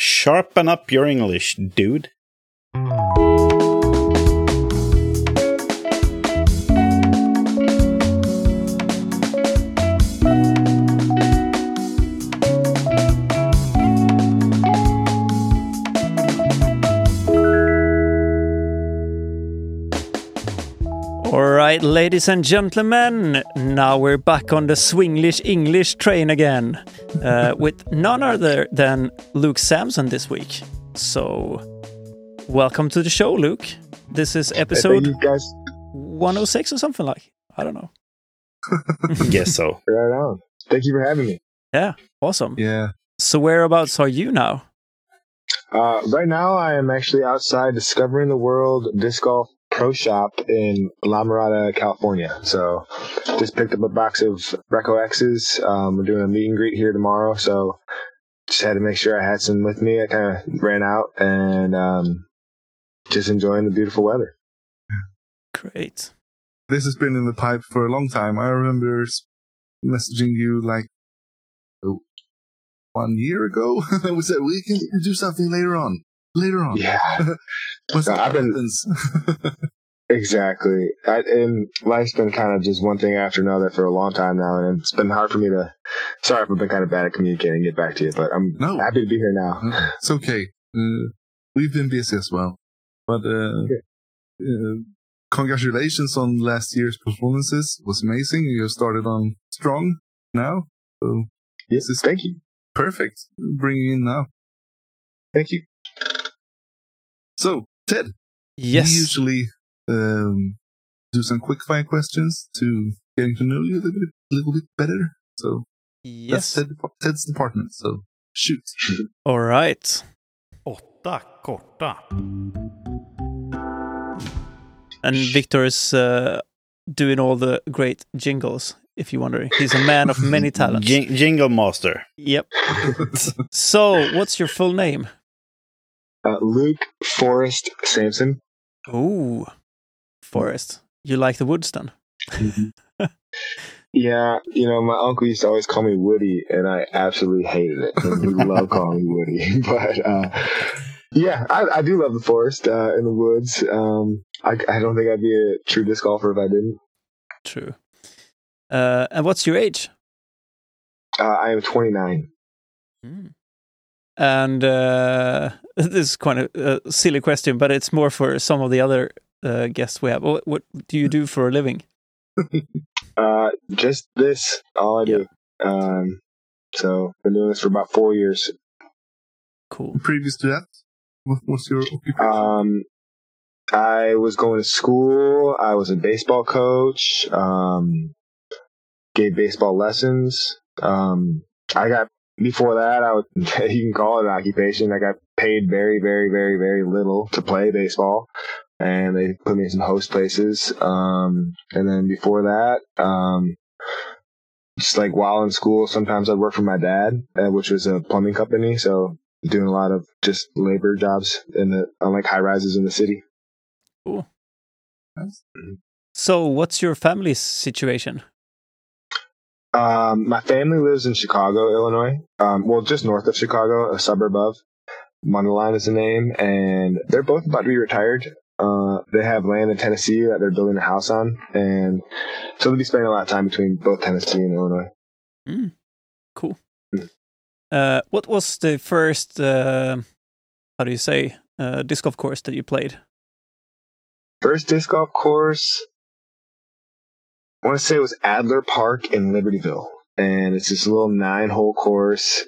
Sharpen up your English, dude. All right, ladies and gentlemen, now we're back on the Swinglish English train again uh, with none other than Luke Samson this week. So, welcome to the show, Luke. This is episode thank guys. 106 or something like. I don't know. Guess so. Right on. Thank you for having me. Yeah, awesome. Yeah. So, whereabouts are you now? Uh, right now, I am actually outside discovering the world disc golf pro shop in La Mirada, California. So, just picked up a box of Reko X's. Um, we're doing a meet and greet here tomorrow. So, just had to make sure I had some with me. I kind of ran out and um, just enjoying the beautiful weather. Great. This has been in the pipe for a long time. I remember messaging you like one year ago. we said we can do something later on. Later on. Yeah, What's I've been- exactly. I, and life's been kind of just one thing after another for a long time now, and it's been hard for me to. Sorry if I've been kind of bad at communicating get back to you, but I'm No. happy to be here now. it's okay. Uh, we've been busy as well. But uh, uh, congratulations on last year's performances. It was amazing. You started on strong now. So Yes, thank you. perfect. Bringing in now. Thank you. So, Ted, Yes. We usually um, do some quick fire questions to getting to know you a little bit, little bit better. So Yes. that's Ted, Ted's department. So shoot. All right. Åtta korta. And Viktor is uh, doing all the great jingles, if you're wondering. He's a man of many talents. Jing- jingle master. Yep. So, what's your full name? Uh, Luke Forrest Samson. Ooh, Forrest. You like the woods then? Yeah, you know, my uncle used to always call me Woody, and I absolutely hated it. And he loved calling me Woody. But uh, yeah, I, I do love the forest uh, in the woods. Um, I, I don't think I'd be a true disc golfer if I didn't. True. Uh, and what's your age? Uh, I am 29. And uh, this is quite a, a silly question, but it's more for some of the other uh, guests we have. What, what do you do for a living? Uh, just this, all I do. Um, so been doing this for about four years. Cool. Previous to that, what was your occupation? Um, I was going to school. I was a baseball coach. Um, gave baseball lessons. Um, I got before that. I would you can call it an occupation. I got paid very, very, very, very little to play baseball, and they put me in some host places. Um, and then before that, um, just like while in school, sometimes I'd work for my dad, uh, which was a plumbing company. So doing a lot of just labor jobs in the on like high rises in the city. Nice. So, what's your family situation? Um, my family lives in Chicago, Illinois. Um, well, just north of Chicago, a suburb of. Mundelein is the name, and they're both about to be retired. Uh, they have land in Tennessee that they're building a house on, and so they'll be spending a lot of time between both Tennessee and Illinois. Mm, cool. Uh, what was the first, uh, how do you say, uh, disc golf course that you played? First disc golf course, I want to say it was Adler Park in Libertyville, and it's this little nine-hole course,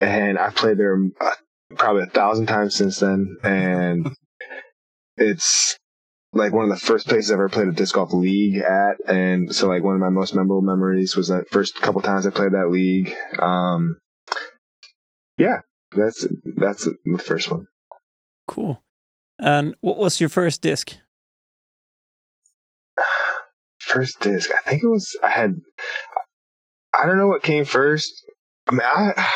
and I've played there uh, probably a thousand times since then, and it's like one of the first places I ever played a disc golf league at, and so like one of my most memorable memories was that first couple times I played that league. Um, yeah, that's that's the first one. Cool. And what was your first disc? First disc. I think it was I had. I don't know what came first. I mean, I,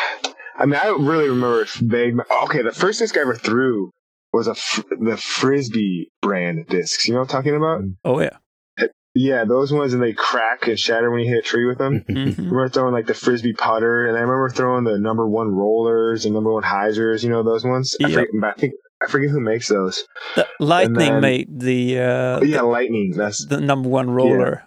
I mean, I don't really remember it vague. Okay, the first disc I ever threw was a fr- the frisbee brand discs. You know what I'm talking about? Oh, yeah. Yeah, those ones and they crack and shatter when you hit a tree with them. Mhm. I remember throwing like the frisbee putter, and I remember throwing the number one rollers and number one hyzers. You know those ones. I, Yep. forget, I think I forget who makes those. The Lightning then- made the uh, But yeah, lightning. That's the number one roller.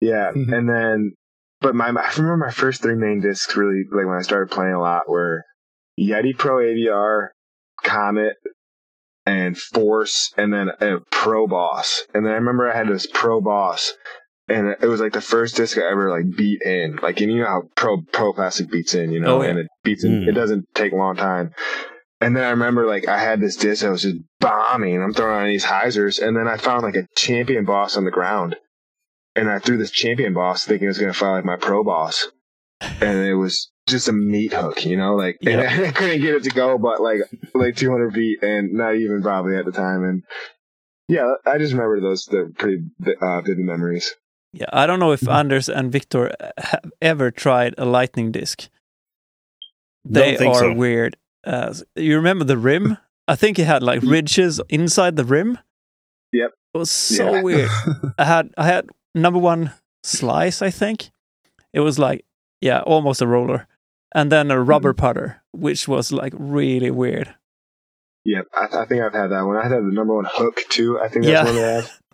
yeah. Mhm. And then, but my I remember my first three main discs really like when I started playing a lot were Yeti Pro Aviar, Comet, and Force, and then a Pro Boss. And then I remember I had this Pro Boss, and it was like the first disc I ever like beat in. Like, and you know how Pro Pro Plastic beats in, you know, Oh, yeah. and it beats in. Mm. It doesn't take a long time. And then I remember like I had this disc that was just bombing. I'm throwing on these hyzers, and then I found like a champion boss on the ground, and I threw this champion boss thinking it was gonna fight like my pro boss, and it was just a meat hook, you know, like and I couldn't get it to go, but like like 200 feet, and not even probably at the time, and yeah, I just remember those the pretty uh, vivid memories. Yeah, I don't know if Mm-hmm. Anders and Viktor have ever tried a lightning disc. They are so. weird. Uh, you remember the rim? I think it had like ridges inside the rim. Mm-hmm. Yep. It was so Yeah. weird. I had I had number one slice. I think it was like yeah, almost a roller, and then a rubber Mm-hmm. putter, which was like really weird. Yep, I, I think I've had that one. I had the number one hook too. I think that's Yeah. one they have.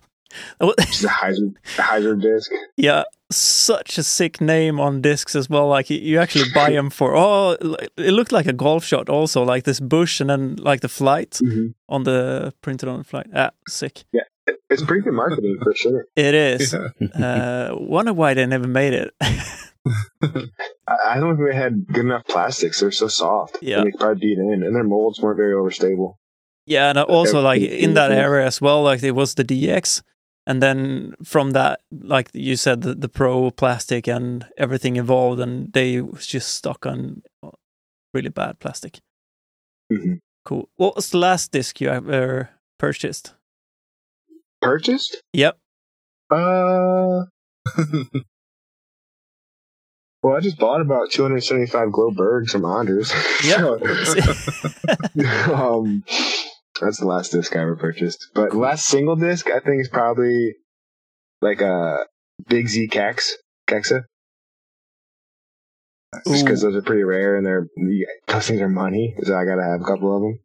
Just a hyzer, a hyzer disc. Yeah, such a sick name on discs as well. Like you- you actually buy them for oh, it looked like a golf shot also, like this bush and then like the flight Mm-hmm. on the printed on the flight. Ah, sick. Yeah, it's pretty good marketing for sure. It is. Yeah. uh, wonder why they never made it. I, I don't think they had good enough plastics. They're so soft. Yeah. they probably beat in, and their molds weren't very overstable. yeah, and also like in that Everything. area as well, like it was the DX, and then from that, like you said, the, the Pro plastic and everything evolved, and they was just stuck on really bad plastic. Mhm. Cool. What was the last disc you ever purchased? Purchased? Yep. Uh, well, I just bought about 275 glow birds from Anders. Yep. um, that's the last disc I ever purchased. But the last single disc, I think, is probably like a Big Z Kex, Kaxe. Just because those are pretty rare and they're those things are money, so I gotta have a couple of them.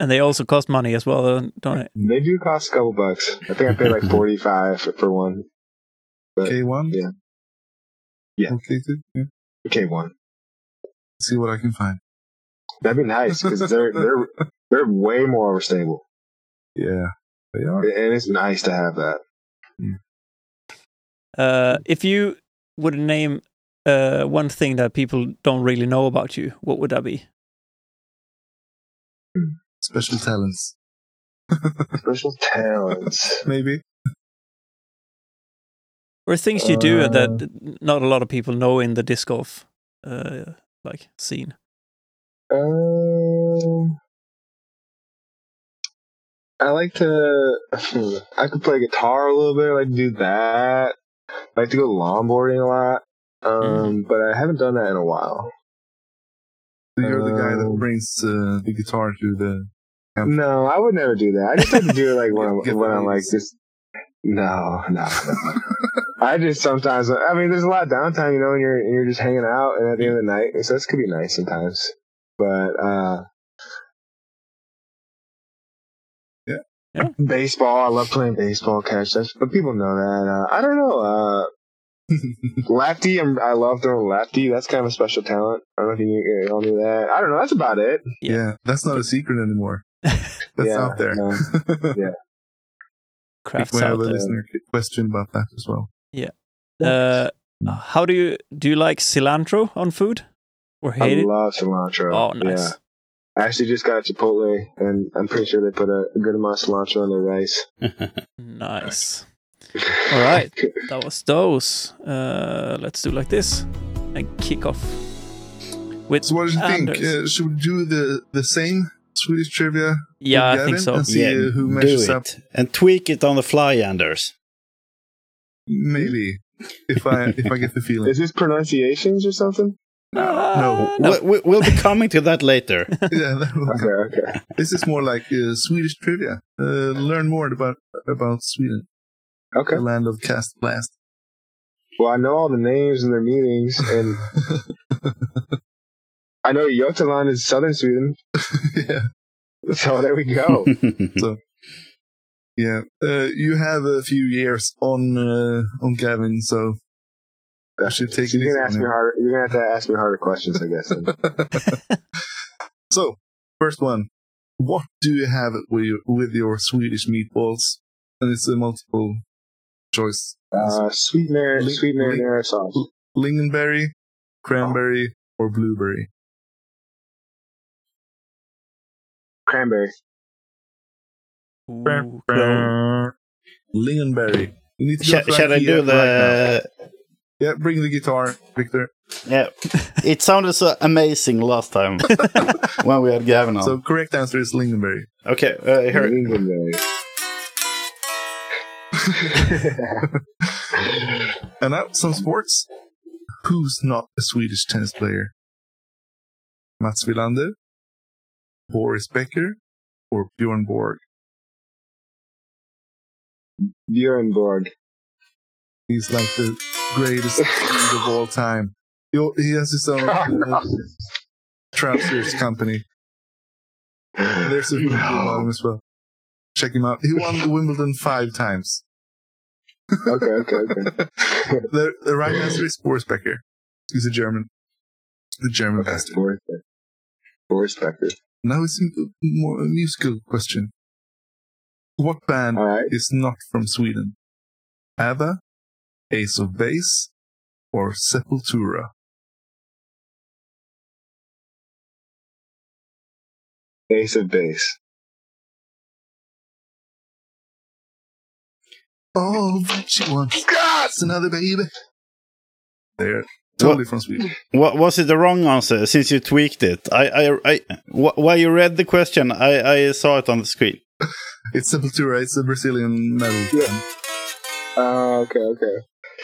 and they also cost money as well, don't it? They do cost a couple bucks. I think I paid like forty five for one. K1? Yeah. Yeah. Okay, too. Yeah. K one. See what I can find. That'd be nice because they're they're they're way more overstable, Yeah, they are. and it's nice to have that. Uh, if you would name uh, one thing that people don't really know about you, what would that be? Special talents, Special talents. maybe. Or things you do Uh, that not a lot of people know in the disc golf uh, like scene? Um, I like to. I could play guitar a little bit. I like to do that. I like to go longboarding a lot. Um, but I haven't done that in a while. So you're the guy that Um, brings uh, the guitar to the. camp. No, I would never do that. I just like to do it like when I'm, when I'm like just. No, no, no. I just sometimes. I mean, there's a lot of downtime, you know, and you're and you're just hanging out, and at the end of the night, so this could be nice sometimes. But uh Yeah. Yeah. baseball. I love playing baseball catch. That's, but people know that. Uh, I don't know. Uh lefty. I'm, I love throwing lefty. That's kind of a special talent. I don't know if you, you all knew that. I don't know. That's about it. yeah. that's not a secret anymore. That's Yeah, out there. no. Crafts we have out a there. listener question about that as well. Yeah. Uh, how do you do? You like cilantro on food or I love cilantro. Oh, nice. Yeah. I actually just got Chipotle, and I'm pretty sure they put a, a good amount of cilantro on their rice. Nice. All right, that was those. Uh, let's do like this and kick off with So, what did you think? Anders. Uh, should we do the the same Swedish trivia? yeah, I think Gavin so. And see uh, who do measures it up. and tweak it on the fly, Anders. Maybe if I if I get the feeling. Is this pronunciations or something? Uh, no. We- we- We'll be coming to that later. yeah, that will Okay, okay. This is more like uh, Swedish trivia. Uh, learn more about about Sweden. Okay. the land of Kastaplast. Well, I know all the names and their meanings, and I know Götaland is southern Sweden. yeah, So there we go. So, yeah. Uh, you have a few years on uh, on Gavin, so I should take it you're gonna ask me harder. You're gonna have to ask me harder questions, I guess. so, first one. What do you have with your, with your Swedish meatballs? And it's a multiple choice. Uh, sweet mar- Link- sweet link- marinara sauce. Lingonberry, cranberry, or blueberry? Cranberry. Ooh, clone. Lingonberry. You need to go Shall, I IKEA do right the? Yeah, bring the guitar, Viktor. yeah, it sounded so amazing last time when we had Gavin on. So correct answer is lingonberry. okay, uh, here. Lingonberry. And now some sports. Who's not a Swedish tennis player? Mats Wilander, Boris Becker, or Bjorn Borg? Bjorn Borg. He's like the greatest Swede of all time. He, he has his own uh, trousers company. There's a him as well. Check him out. He won the Wimbledon five times. okay, okay, okay. The, the right answer is Boris Becker. He's a German. The German Okay, bastard. Boris Becker. Boris Becker. Now it's a more a musical question. What band right. is not from Sweden? ABBA, Ace of Base, or Sepultura? Ace of Base. Oh, but she wants God's another baby. They're totally from Sweden. What was it the wrong answer since you tweaked it? I, I, I wh- while you read the question, I, I saw it on the screen. It's Sepultura. It's a Brazilian metal. Yeah. band. Oh, okay, okay.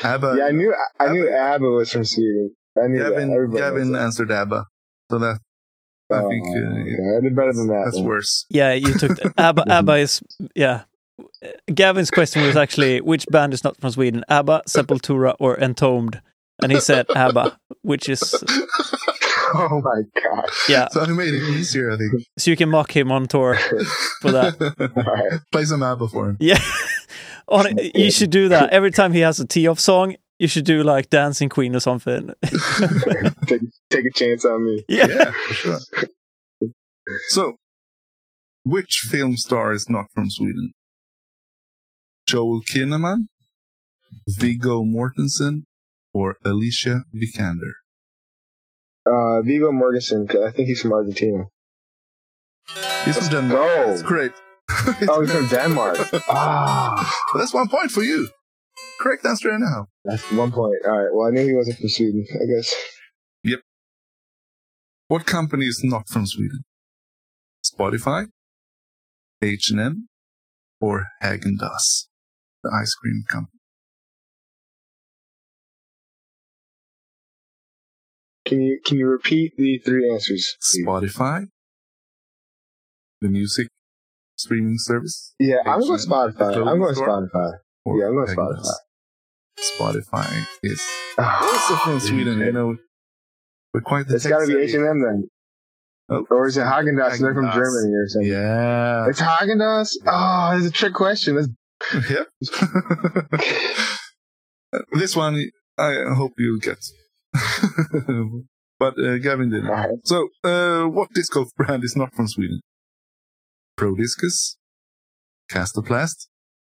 ABBA. yeah, I knew I knew ABBA was from Sweden. I knew that. Gavin, Everybody Gavin answered ABBA. So that that. I Oh, think uh, okay. I did better than that. that's then. worse. Yeah, you took the, ABBA. ABBA is yeah. Gavin's question was actually which band is not from Sweden? ABBA, Sepultura, or Entombed? And he said ABBA, which is oh my god! yeah. So I made it easier, I think. So you can mock him on tour for that. All right. Play some ABBA for him. Yeah, on it, you should do that every time he has a tee off song. You should do like Dancing Queen or something. take, take a chance on me. yeah. Yeah, for sure. So, which film star is not from Sweden? Joel Kinnaman, Viggo Mortensen, or Alicia Vikander? Uh, Viggo Mortensen. 'cause I think he's from Argentina. He's from Denmark. go. That's great. Oh, he's from Denmark. Ah, That's one point for you. Correct answer now. that's one point. All right. Well, I knew he wasn't from Sweden. I guess. Yep. What company is not from Sweden? Spotify, H&M, or Häagen-Dazs, the ice cream company. Can you can you repeat the three answers? please? Spotify, the music streaming service, Yeah, I'm going Spotify. I'm going? Spotify. Yeah, I'm going Häagen-Dazs? Spotify is Ah, also from Sweden. You know, we're quite the It's got to be. H and M then, Oh. or is it Haagen Dazs? They're from Germany or something. Yeah. It's Haagen Dazs. Oh, it's a trick question. That's yep. this one, I hope you'll get. but uh, Gavin didn't. right. So, uh, what disc golf brand is not from Sweden? Pro Discus, Kastaplast,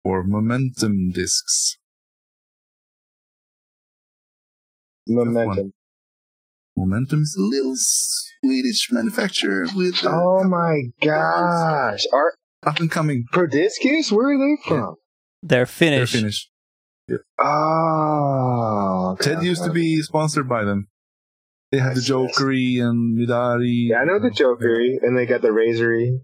or Momentum Discs? momentum. Momentum is a little Swedish manufacturer with uh, Oh my gosh! Are up and coming. Prodiscus? Where are they from? They're finished. They're Finnish. Finnish. Oh, okay, Ted used to be sponsored by them. They had the Yes, yes. Jokeri and Midari. Yeah, I know the Jokeri, and they got the Razori.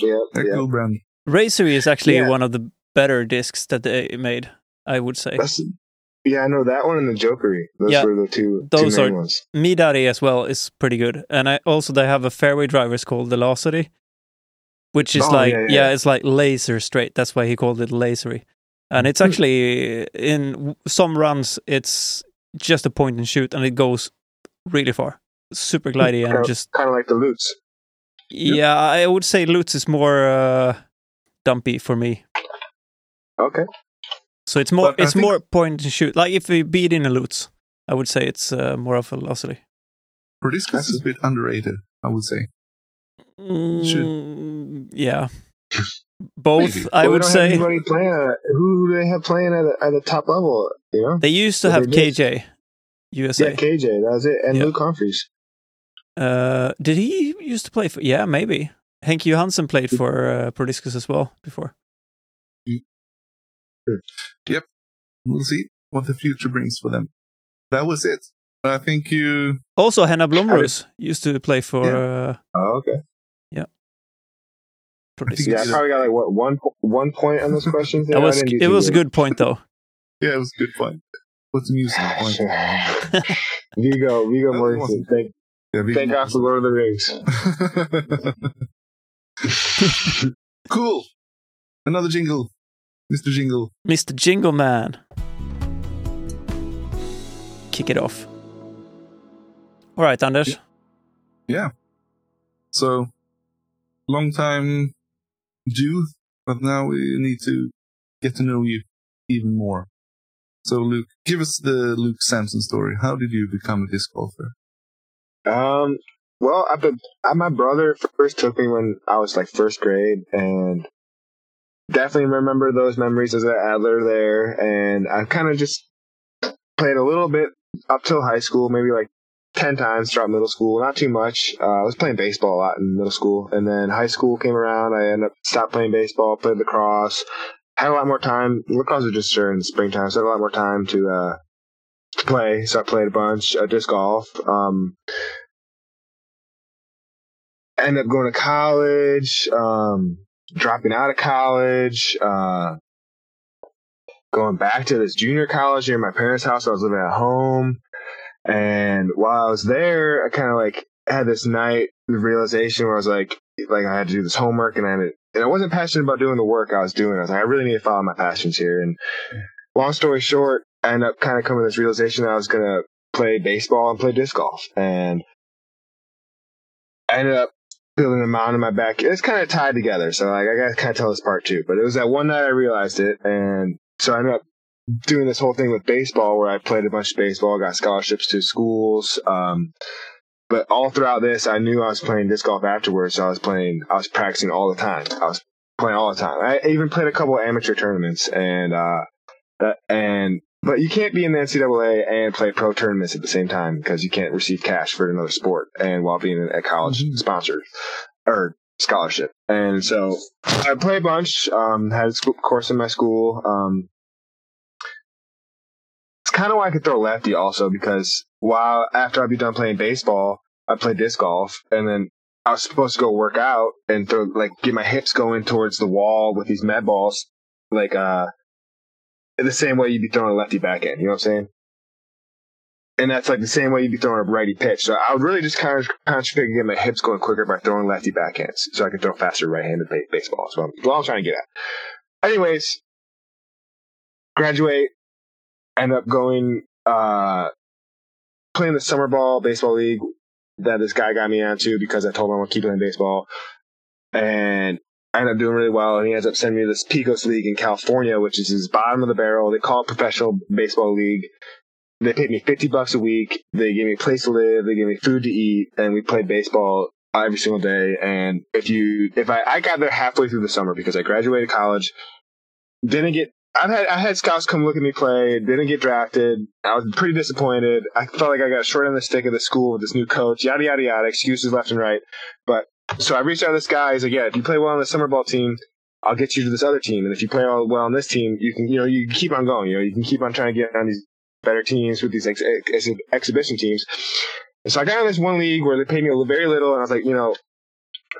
Yeah, Yep, They're yep. cool brand. Razori is actually Yeah. one of the better discs that they made. I would say That's, yeah, I know that one and the Jokeri. Those Yeah, were the two, those two main are- ones. Midari as well is pretty good, and I also they have a fairway drivers called the Velocity, which is Oh, like yeah, yeah, yeah. it's like laser straight. That's why he called it Laseri. and it's hmm. actually in some runs it's just a point and shoot, and it goes really far, super hmm, glidey, and Kind of, just kind of like the Lots. Yeah, I would say Lots is more uh, dumpy for me. Okay. So it's more But I it's think- more point and shoot. Like if we beat in a Lots, I would say it's uh, more of a velocity. Prodiscus is a bit underrated, I would say. Mm, yeah. Both, Maybe. I Well, would they don't say. Have anybody playing at, who do they have playing at, a, at the top level? You know. They used to Well, have. KJ, USA. Yeah, KJ. That was it, and Yeah. Luke Humphreys. Uh, did he used to play for? Yeah, maybe. Hank Johansson played for uh, Prodiscus as well before. Yep. We'll see what the future brings for them. That was it. I think you. Also, Henna Blomroos used to play for uh, Oh, okay. Prodiscus. Yeah, I Yeah. probably got like what one one point on this question. That Yeah, was it. Was a good point though. Yeah, it was a good point. Put the music on. Viggo, Viggo That Mortensen. wasn't- Thank, Yeah, we- thank God for Lord of the Rings. cool. Another jingle. Mr. Jingle. Mr. Jingle Man. Kick it off. All right, Anders. Yeah. So, long time due, but now we need to get to know you even more. So, Luke, give us the Luke Samson story. How did you become a disc golfer? Um, well, I've been, I, my brother first took me when I was like first grade, and definitely remember those memories as an Adler there. And I kind of just played a little bit up till high school, maybe like ten times throughout middle school. Not too much. Uh, I was playing baseball a lot in middle school, and then high school came around. I ended up stopped playing baseball, played lacrosse. Had a lot more time. Lacrosse was just during the springtime, so I had a lot more time to uh, play. So I played a bunch. Uh, disc golf. Um, end up going to college, um, dropping out of college, uh, going back to this junior college near my parents' house. I was living at home. And while I was there, I kind of like had this night realization where I was like, like I had to do this homework and I had and I wasn't passionate about doing the work I was doing. I was like, I really need to follow my passions here. And long story short, I ended up kind of coming to this realization that I was going to play baseball and play disc golf. And I ended up building a mound in my back. It's kind of tied together. So like, I got to kind of tell this part too. But it was that one night I realized it. And so I ended up doing this whole thing with baseball where I played a bunch of baseball, got scholarships to schools. Um, but all throughout this, I knew I was playing disc golf afterwards. So I was playing, I was practicing all the time. I was playing all the time. I even played a couple amateur tournaments and, uh, and, but you can't be in the NCAA and play pro tournaments at the same time because you can't receive cash for another sport and while being a college Mhm. sponsored or scholarship. And so I play a bunch, um, had a school, course in my school, um, it's kind of why I could throw lefty also because while after I'd be done playing baseball, I play disc golf and then I was supposed to go work out and throw like get my hips going towards the wall with these med balls, like uh, the same way you'd be throwing a lefty back backhand. You know what I'm saying? And that's like the same way you'd be throwing a righty pitch. So I would really just kind of concentrate and get my hips going quicker by throwing lefty backhands, so I can throw faster right-handed baseball. That's what I'm, what I'm trying to get at. Anyways, graduate, end up going uh playing the summer ball baseball league that this guy got me onto because I told him I want to keep playing baseball. And I ended up doing really well and he ends up sending me this Pecos League in California, which is his bottom of the barrel. They call it professional baseball league. They paid me fifty bucks a week. They gave me a place to live, they gave me food to eat, and we played baseball every single day. And if you if I I got there halfway through the summer because I graduated college, didn't get I've had I had scouts come look at me play, didn't get drafted. I was pretty disappointed. I felt like I got short on the stick of the school with this new coach, yada yada yada, excuses left and right. But so I reached out to this guy. He's like, yeah, if you play well on the summer ball team, I'll get you to this other team. And if you play well on this team, you can you know you keep on going. You know you can keep on trying to get on these better teams with these ex- ex- exhibition teams. And so I got on this one league where they paid me a very little, and I was like, you know,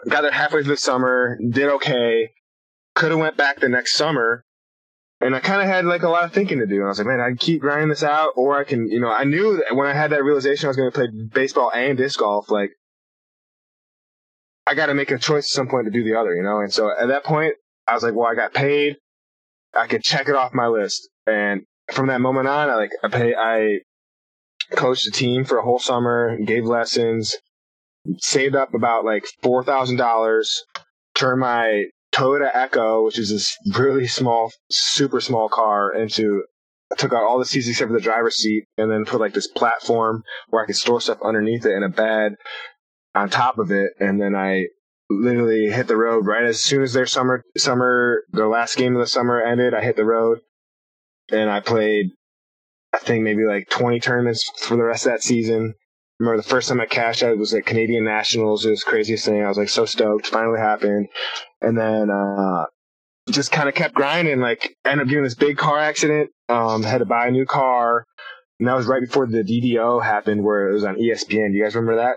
got there halfway through the summer, did okay. Could have went back the next summer, and I kind of had like a lot of thinking to do. And I was like, man, I can keep grinding this out, or I can, you know, I knew that when I had that realization I was going to play baseball and disc golf, like, I got to make a choice at some point to do the other, you know? And so at that point, I was like, well, I got paid. I could check it off my list. And from that moment on, I like I pay I coached a team for a whole summer, gave lessons, saved up about like four thousand dollars, turned my Toyota Echo, which is this really small, super small car, into I took out all the seats except for the driver's seat, and then put like this platform where I could store stuff underneath it in a bed on top of it, and then I literally hit the road right as soon as their summer summer the last game of the summer ended. I hit the road, and I played. I think maybe like 20 tournaments for the rest of that season. Remember the first time I cashed out was at Canadian Nationals. It was the craziest thing. I was like so stoked. Finally happened. And then, uh, just kind of kept grinding, like ended up getting this big car accident. Um, had to buy a new car. And that was right before the DDO happened where it was on ESPN. Do you guys remember that?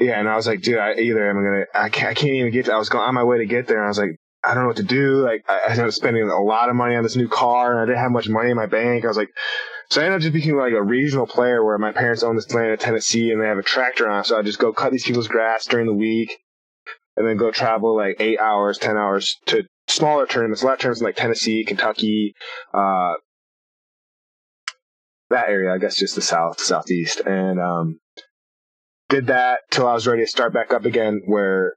Yeah. And I was like, dude, I either I'm going to, I can't, I can't even get to, I was going on my way to get there. And I was like, I don't know what to do. Like I, I was spending a lot of money on this new car and I didn't have much money in my bank. I was like, so I ended up just becoming like a regional player where my parents own this land in Tennessee and they have a tractor on. So I just go cut these people's grass during the week and then go travel like eight hours, 10 hours to smaller tournaments, a lot of tournaments in like Tennessee, Kentucky, uh, that area, I guess just the south, southeast. And, um, did that till I was ready to start back up again where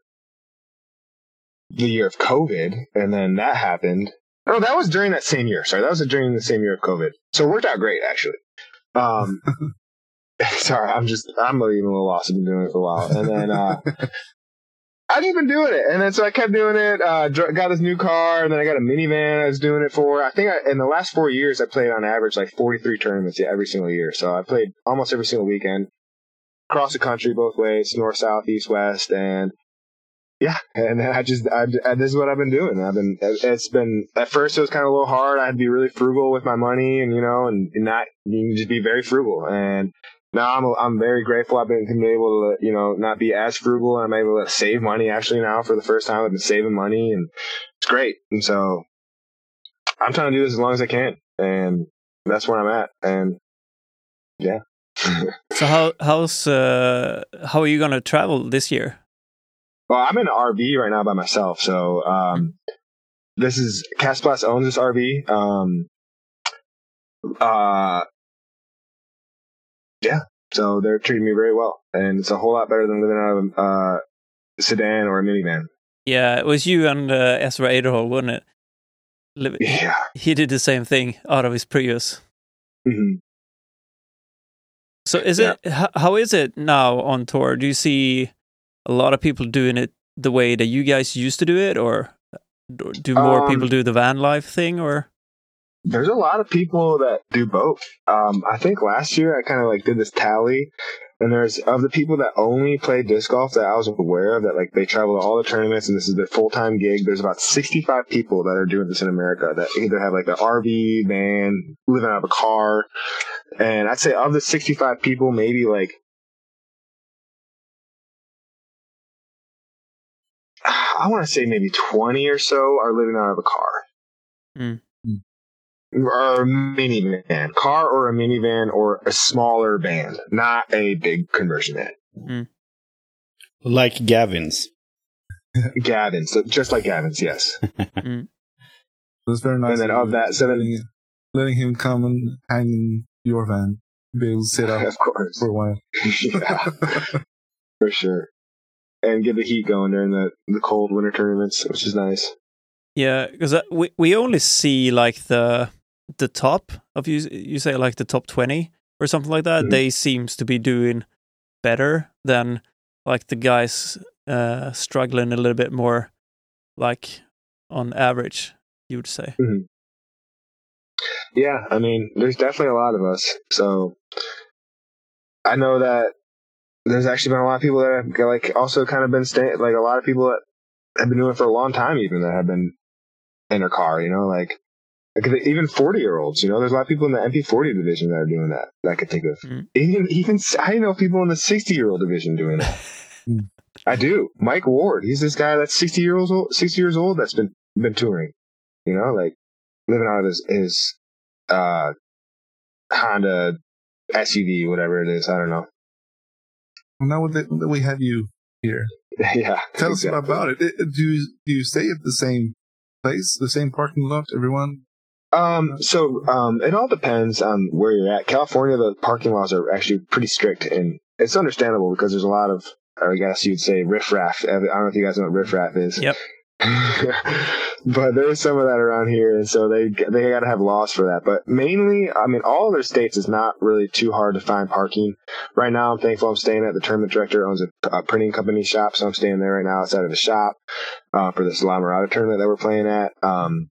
the year of COVID, and then that happened. Oh, that was during that same year. Sorry, that was during the same year of COVID. So it worked out great, actually. Um, sorry, I'm just, I'm even a little lost. I've been doing it for a while. And then, uh, I've just been doing it. And then so I kept doing it, uh, got this new car, and then I got a minivan I was doing it for. I think I, in the last four years, I played on average like 43 tournaments yeah, every single year. So I played almost every single weekend across the country, both ways, north, south, east, west. And yeah, and I just, I, I, this is what I've been doing. I've been, it's been, at first it was kind of a little hard. I had to be really frugal with my money and, you know, and, and not, you can just be very frugal. And now I'm, I'm very grateful. I've been, been able to, you know, not be as frugal. I'm able to save money actually now for the first time. I've been saving money and it's great. And so I'm trying to do this as long as I can. And that's where I'm at. And yeah. so how, how's, uh, how are you going to travel this year? Well, I'm in an RV right now by myself. So, um, this is Kastaplast owns this RV. Um, uh, yeah. So they're treating me very well, and it's a whole lot better than living out of a uh, sedan or a minivan. Yeah, it was you and uh, Ezra Aderhold, wasn't it? Liv- Yeah. He did the same thing out of his Prius. hmm So is it h- how is it now on tour? Do you see a lot of people doing it the way that you guys used to do it, or do more Um, people do the van life thing? Or There's a lot of people that do both. Um, I think last year I kind of like did this tally, and there's of the people that only play disc golf that I was aware of that like they travel to all the tournaments and this is their full time gig. There's about 65 people that are doing this in America that either have like an RV, van, living out of a car, and I'd say of the 65 people, maybe like I want to say maybe 20 or so are living out of a car. Mm. Or a minivan. Car or a minivan or a smaller van, not a big conversion van. Hmm. Like Gavin's. Gavin's, so just like Gavin's, yes. Hmm. It's very nice. And then of that, seven- letting, letting him come and hang in your van, be able to sit up of course. for a while. yeah, for sure. And get the heat going during the, the cold winter tournaments, which is nice. yeah, because uh, we we only see like the the top of you. You say like the top twenty or something like that. Mhm. They seems to be doing better than like the guys uh, struggling a little bit more, like on average. You would say. Yeah, I mean, there's definitely a lot of us. So I know that there's actually been a lot of people that have like also kind of been staying, like a lot of people that have been doing it for a long time, even that have been in a car, you know, like, like even 40 year olds, you know, there's a lot of people in the MP40 division that are doing that, that I could think of. Mm. Even, even, I know people in the 60 year old division doing it. Mm. I do. Mike Ward, he's this guy that's 60 years old, 60 years old that's been, been touring, you know, like living out of his, his, uh, Honda SUV, whatever it is. I don't know. Now that that we have you here, yeah. tell us about it. It- Do you, do you stay at the same place, the same parking lot, everyone? Um, so um, it all depends on where you're at. California, the parking laws are actually pretty strict, and it's understandable because there's a lot of, I guess you'd say, riffraff. I don't know if you guys know what riffraff is. Yep. but there's some of that around here, and so they they got to have laws for that. But mainly, I mean, all other states is not really too hard to find parking. Right now, I'm thankful I'm staying at the tournament director owns a, a printing company shop, so I'm staying there right now outside of the shop uh, for this La Mirada tournament that we're playing at. Um,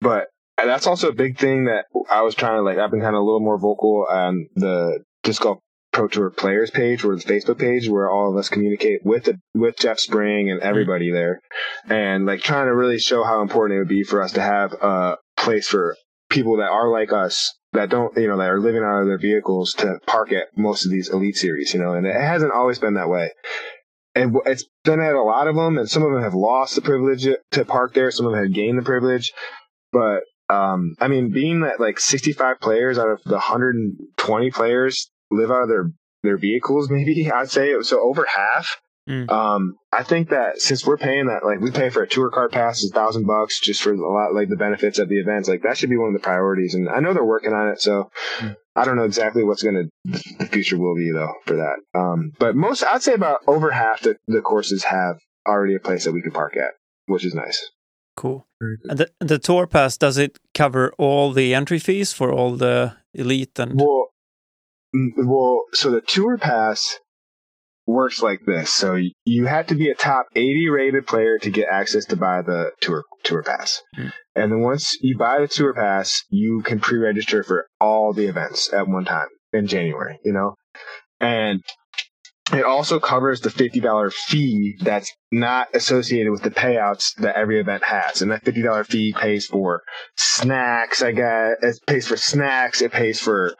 but that's also a big thing that I was trying to like. I've been kind of a little more vocal on the disc golf Pro Tour players page or the Facebook page where all of us communicate with the, with Jeff Spring and mm-hmm. everybody there, and like trying to really show how important it would be for us to have a place for people that are like us that don't you know that are living out of their vehicles to park at most of these elite series you know? And it hasn't always been that way. And it's been at a lot of them and some of them have lost the privilege to park there. Some of them have gained the privilege but um, I mean, being that like 65 players out of the 120 players live out of their their vehicles, maybe I'd say so over half. Mm. Um, I think that since we're paying that, like we pay for a tour card pass, is a thousand bucks just for a lot, like the benefits of the events. Like that should be one of the priorities, and I know they're working on it. So Mm. I don't know exactly what's gonna the future will be though for that. Um, but most, I'd say about over half the the courses have already a place that we can park at, which is nice. Cool. And the, the tour pass does it cover all the entry fees for all the elite and Well, mm, well, so the tour pass works like this. So you have to be a top 80 rated player to get access to buy the tour tour pass. Hmm. And then once you buy the tour pass, you can pre-register for all the events at one time in January, you know? And it also covers the $50 fee that's not associated with the payouts that every event has. And that $50 fee pays for snacks, I guess. It pays for snacks. It pays for,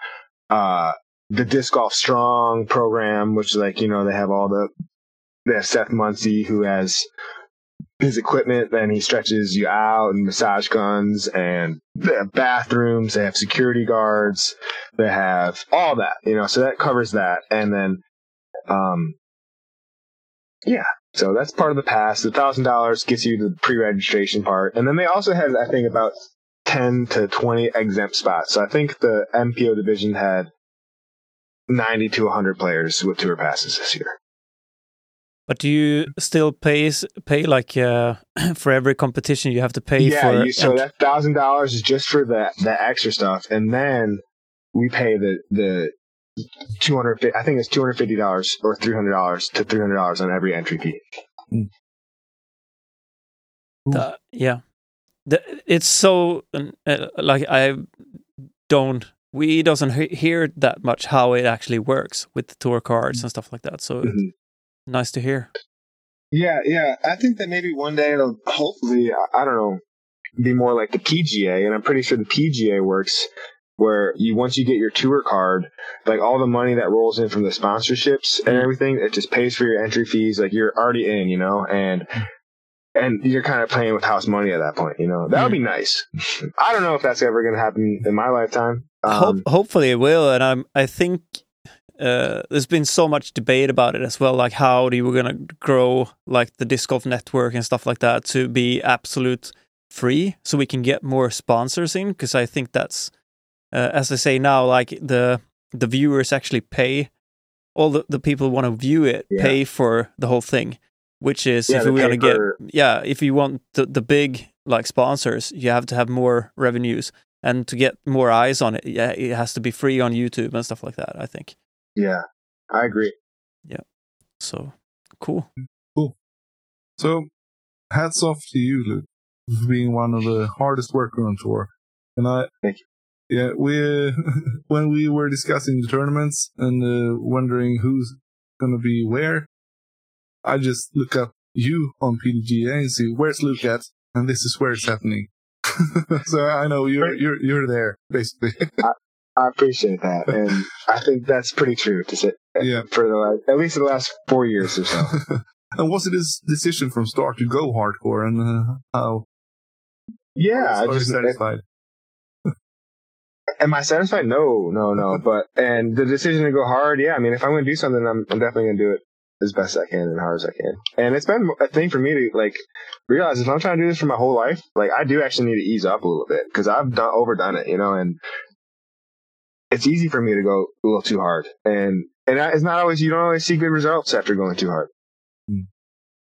uh, the Disc Golf Strong program, which is like, you know, they have all the, they have Seth Munsey who has his equipment, then he stretches you out and massage guns and they have bathrooms, they have security guards, they have all that, you know, so that covers that. And then, um, yeah, so that's part of the pass. The thousand dollars gets you the pre-registration part, and then they also had, I think, about ten to twenty exempt spots. So I think the MPO division had ninety to hundred players with tour passes this year. But do you still pay pay like uh, for every competition you have to pay yeah, for? you, so that thousand dollars is just for that the extra stuff, and then we pay the the two hundred. I think it's two hundred fifty dollars or three hundred dollars to three hundred dollars on every entry fee. the- yeah, the, it's so uh, like I don't. We doesn't he- hear that much how it actually works with the tour cards and stuff like that. So Mhm. nice to hear. Yeah, yeah. I think that maybe one day it'll hopefully, I- I don't know, be more like the PGA. And I'm pretty sure the PGA works where you, once you get your tour card, like all the money that rolls in from the sponsorships and Mhm. everything, it just pays for your entry fees. Like you're already in, you know, and, and you're kind of playing with house money at that point, you know, that would be nice. I don't know if that's ever going to happen in my lifetime. Hope, Um, hopefully it will, and I'm. I think uh, there's been so much debate about it as well. Like how do we gonna grow like the disc golf network and stuff like that to be absolute free, so we can get more sponsors in? Because I think that's, uh, as I say now, like the the viewers actually pay. All the, the people who want to view it Yeah. pay for the whole thing, which is Yeah, if they we want to get yeah, if you want the, the big like sponsors, you have to have more revenues, and to get more eyes on it, yeah, it has to be free on YouTube and stuff like that. I think yeah, I agree. Yeah. So. Cool. Cool. So, hats off to you, Luke, for being one of the hardest worker on tour. And I, Thank yeah, we, when we were discussing the tournaments and uh, wondering who's going to be where, I just look up you on PDGA and see where's Luke at, and this is where it's happening. so I know you're you're you're there basically. I appreciate that. And I think that's pretty true to say yeah. for the last, at least the last four years or so. and was it his decision from start to go hardcore, and uh, how? Yeah, I just satisfied. Am I satisfied? No, no, no. But and the decision to go hard, yeah. I mean, if I'm going to do something, I'm, I'm definitely going to do it as best I can and hard as I can. And it's been a thing for me to like realize if I'm trying to do this for my whole life, like I do actually need to ease up a little bit because I've done overdone it, you know, and it's easy for me to go a little too hard. And and it's not always you don't always see good results after going too hard.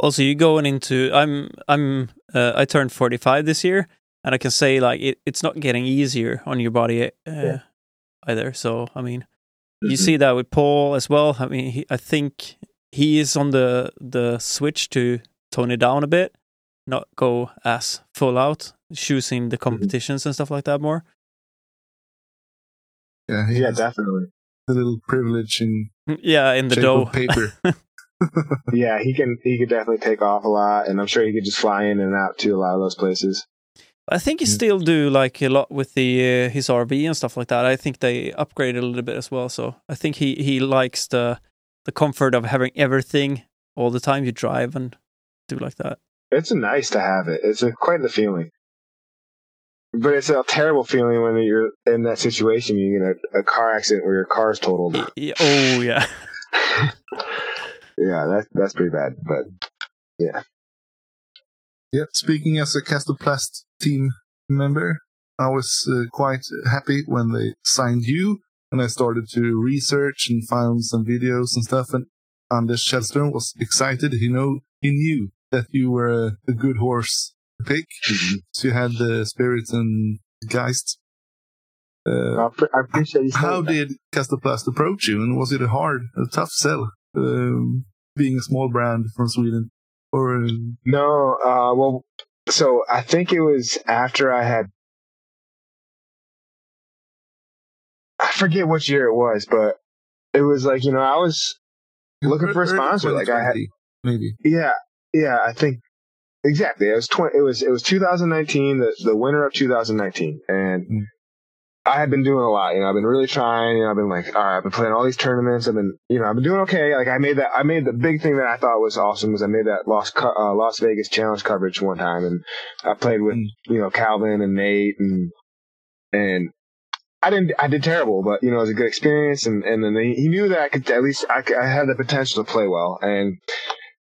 Also, you going into I'm I'm uh, I turned 45 this year, and I can say like it, it's not getting easier on your body uh, Yeah. either. So I mean, you Mhm. see that with Paul as well. I mean, he, I think he is on the the switch to tone it down a bit, not go as full out, choosing the competitions and stuff like that more. Yeah, he Yeah, definitely. a little privilege in Yeah, in the dough. paper. Yeah, he can he could definitely take off a lot, and I'm sure he could just fly in and out to a lot of those places. I think he Mm. still do like a lot with the uh, his RV and stuff like that. I think they upgraded a little bit as well. So I think he he likes the the comfort of having everything all the time you drive and do like that. It's nice to have it. It's a, quite the feeling. But it's a terrible feeling when you're in that situation. You get a, a car accident where your car's totaled. Y- y- Oh yeah, yeah, that's that's pretty bad. But yeah. Yeah, speaking as a Kastaplast team member, I was uh, quite happy when they signed you, and I started to research and found some videos and stuff. And Anders Källström was excited. He know he knew that you were a, a good horse to pick. So you had the spirits and geist. Uh, I, pre- I appreciate you. how that. did Kastaplast approach you, and was it a hard, a tough sell, um, being a small brand from Sweden? Or um, No, uh, well, so I think it was after I had. I forget which year it was, but it was like you know I was Looking for a sponsor, like I had- maybe. Yeah, yeah, I think exactly. It was twenty. It was it was 2019, the the winter of 2019, and Mm. I had been doing a lot. You know, I've been really trying. You know, I've been like, all right, I've been playing all these tournaments. I've been, you know, I've been doing okay. Like I made that. I made the big thing that I thought was awesome was I made that Las uh, Las Vegas Challenge coverage one time, and I played with Mm. you know Calvin and Nate and and. I didn't. I did terrible, but you know, it was a good experience, and and then he, he knew that I could at least I, could- I had the potential to play well, and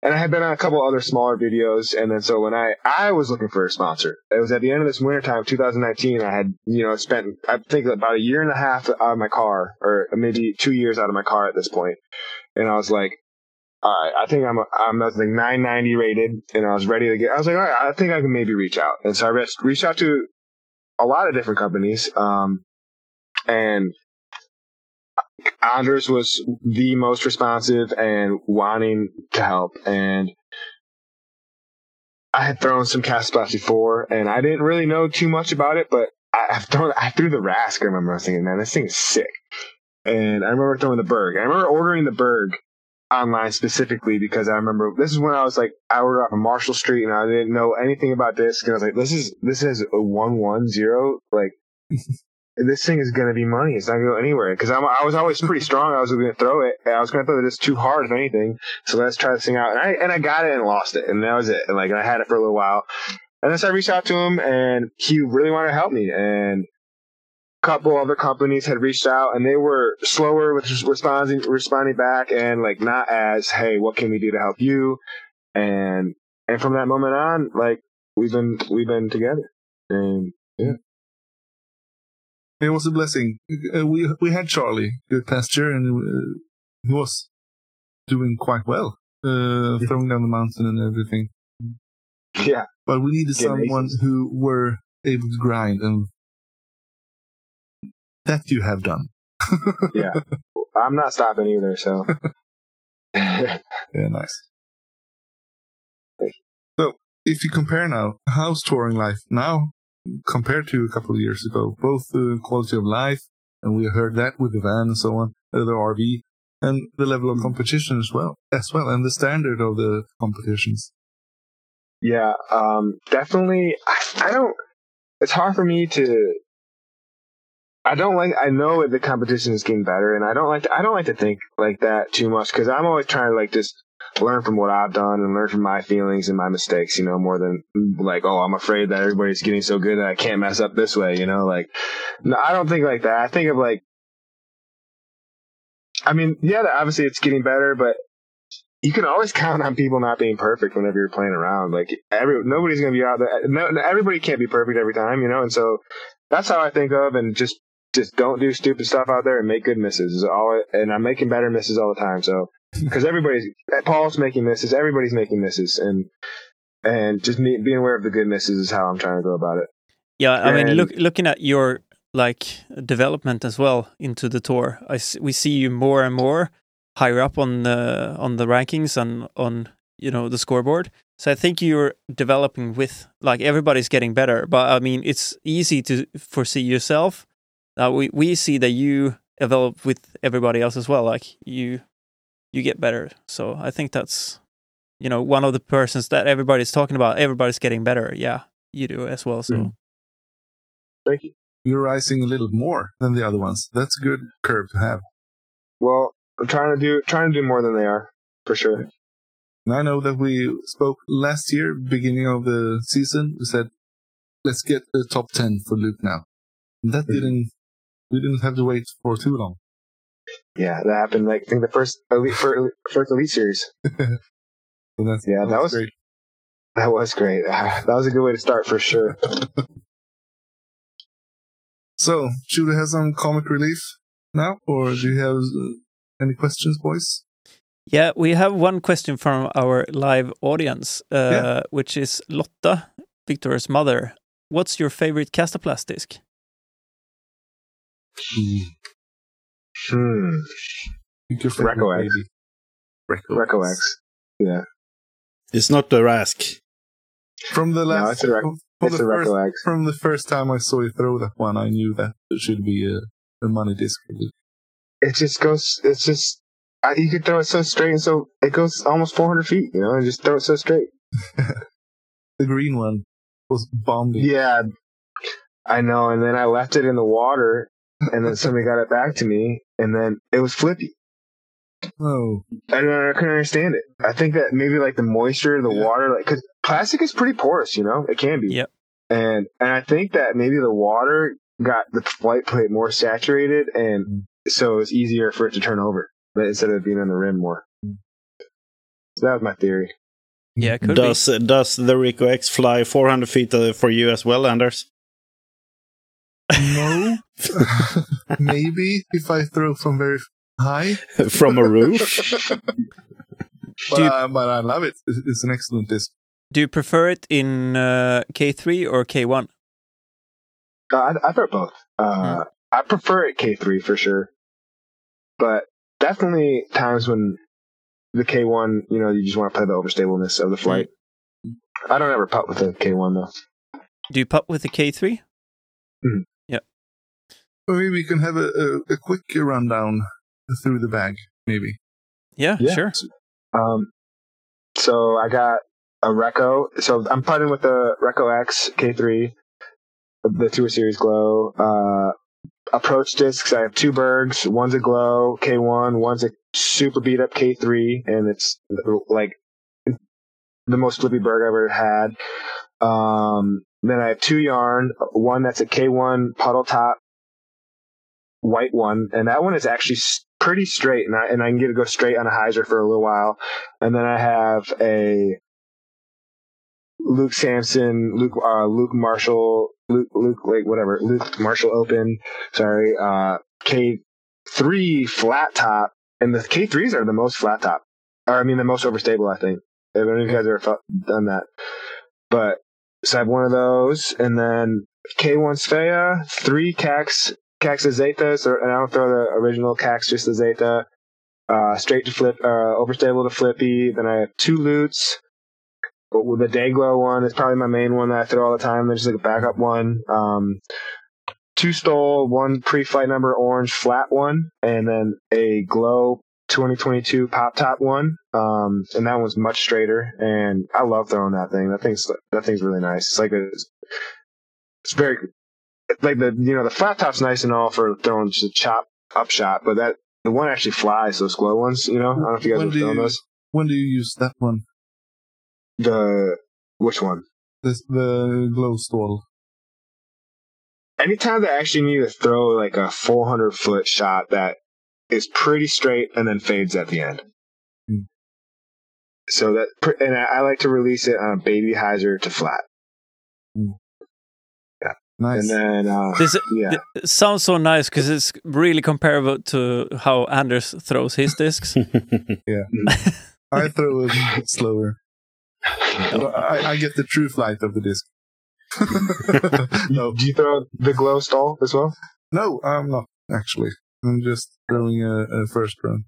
and I had been on a couple other smaller videos, and then so when I I was looking for a sponsor, it was at the end of this winter time, 2019. I had you know spent I think about a year and a half out of my car, or maybe two years out of my car at this point. and I was like, all right, I think I'm a, I'm I was like 990 rated, and I was ready to get. I was like, all right, I think I can maybe reach out, and so I reached reached out to a lot of different companies, um, and Anders was the most responsive and wanting to help. And I had thrown some cast spots before, and I didn't really know too much about it, but I, I've thrown, I threw the Rask. I remember I was thinking, man, this thing is sick. And I remember throwing the Berg. I remember ordering the Berg online specifically because I remember this is when I was like, I ordered off of Marshall Street and I didn't know anything about this. And I was like, this is, this is a 110. Like, this thing is going to be money. It's not going to go anywhere. Because I was always pretty strong. I was going to throw it. I was going to throw it. this too hard, if anything. So let's try this thing out. And I and I got it and lost it, and that was it. And like I had it for a little while. And then so I reached out to him, and he really wanted to help me. And a couple other companies had reached out, and they were slower with responding responding back, and like not as, hey, what can we do to help you? And and from that moment on, like we've been we've been together. And It was a blessing. Uh, we we had Charlie, good pasture, and uh, he was doing quite well, uh, throwing down the mountain and everything. yeah, But we needed Getting someone aces. who were able to grind, and that you have done. yeah. I'm not stopping either. So. Yeah, nice. So, if you compare now, how's touring life now compared to a couple of years ago? Both the quality of life, and we heard that with the van and so on, uh, the RV, and the level of competition as well, as well, and the standard of the competitions. Yeah, um, definitely. I, I don't. It's hard for me to. I don't like. I know the competition is getting better, and I don't like. To, I don't like to think like that too much because I'm always trying to like just learn from what I've done and learn from my feelings and my mistakes. You know, more than like, oh, I'm afraid that everybody's getting so good that I can't mess up this way. You know, like, no, I don't think like that. I think of like. I mean, yeah, obviously it's getting better, but you can always count on people not being perfect whenever you're playing around. Like every nobody's gonna be out there. No, everybody can't be perfect every time, you know. And so that's how I think of, and just just don't do stupid stuff out there and make good misses. Is all, and I'm making better misses all the time. So because everybody's Paul's making misses, everybody's making misses, and and just me, being aware of the good misses is how I'm trying to go about it. Yeah, I and, mean, look, looking at your like development as well into the tour, I we see you more and more higher up on the on the rankings and on you know the scoreboard. So I think you're developing with like everybody's getting better, but I mean it's easy to foresee yourself. Uh, we we see that you develop with everybody else as well. Like you you get better. So I think that's you know one of the persons that everybody's talking about. Everybody's getting better. Yeah, you do as well. So mm. thank you. You're rising a little more than the other ones. That's a good curve to have. Well, I'm trying to do trying to do more than they are for sure. And I know that we spoke last year, beginning of the season. We said, "Let's get the top ten for Luke now." And that mm-hmm. didn't. We didn't have to wait for too long. Yeah, that happened. Like I think the first elite first elite series. so yeah, that, that was, was great. That was great. That was a good way to start for sure. so, should we have some comic relief now, or do you have uh, any questions, boys? Yeah, we have one question from our live audience, uh, yeah. which is Lotta, Viktor's mother. What's your favorite Kastaplast disc? Hmm. hmm. Reko X. Reko X. Yeah. It's not the Rask. From the last, no, it's a, rec- from, it's the a first, X. from the first time I saw you throw that one, I knew that it should be a, a money disc it just goes. It's just I, you could throw it so straight and so it goes almost 400 feet. You know, and just throw it so straight. the green one was bombing. Yeah, I know. And then I left it in the water, and then somebody got it back to me, and then it was flippy. Oh, I, don't, I couldn't understand it. I think that maybe like the moisture, the yeah. water, like because plastic is pretty porous. You know, it can be. Yep. And and I think that maybe the water got the flight plate more saturated, and mm so it's easier for it to turn over but instead of being on the rim more. So that was my theory. Yeah, does be. does the Reko X fly 400 feet uh, for you as well, Anders? No, maybe if I throw from very high from a roof. but, you, uh, but, I love it. It's an excellent disc. Do you prefer it in uh, K3 or K1? Uh, I, I prefer both. Uh, I prefer it K3 for sure. But definitely times when the K1, you know, you just want to play the overstableness of the flight. I don't ever putt with the K1 though. Do you putt with the K3? Mm-hmm. Yeah. Well, maybe we can have a, a, a, quick rundown through the bag, maybe. Yeah, yeah. sure. Um, so I got a Reko. So I'm putting with the Reko X K3, the Tour Series Glow. Uh, approach discs. I have two Bergs. One's a Glow K1. One's a super beat up K3, and it's like the most flippy Berg I've ever had. Um, then I have two yarn. One that's a K1 puddle top white one, and that one is actually pretty straight, and I and I can get it to go straight on a hyzer for a little while. And then I have a Luke Samson, Luke uh, Luke Marshall Luke, Luke, like whatever, Luke Marshall Open, sorry, uh, K3 flat top, and the K3s are the most flat top, or I mean the most overstable, I think. If any of you guys ever felt, done that, but so I have one of those, and then K1 Svea, three Kaxe, Kaxe Zeta, so, I don't throw the original Kaxe, just the Zeta, uh, straight to flip, uh, overstable to flippy. Then I have two Lots, the Dayglow one is probably my main one that I throw all the time. There's like a backup one. Um, two Stål, one pre-flight number orange flat one, and then a glow 2022 pop top one. Um, and that one's much straighter. And I love throwing that thing. That thing's that thing's really nice. It's like a, it's very like the you know the flat top's nice and all for throwing just a chop up shot, but that the one actually flies. Those glow ones, you know. I don't know if you guys when have thrown those. When do you use that one? The which one? This the glow Stål. Anytime I actually need to throw like a 400 foot shot that is pretty straight and then fades at the end. Mm. So that and I, I like to release it on a baby hyzer to flat, Nice. and then uh, This yeah, it sounds so nice because it's really comparable to how Anders throws his discs. Yeah, I throw it slower. I, I get the true flight of the disc. no, do you throw the glow Stål as well? no, I'm not actually. I'm just throwing a, a first run.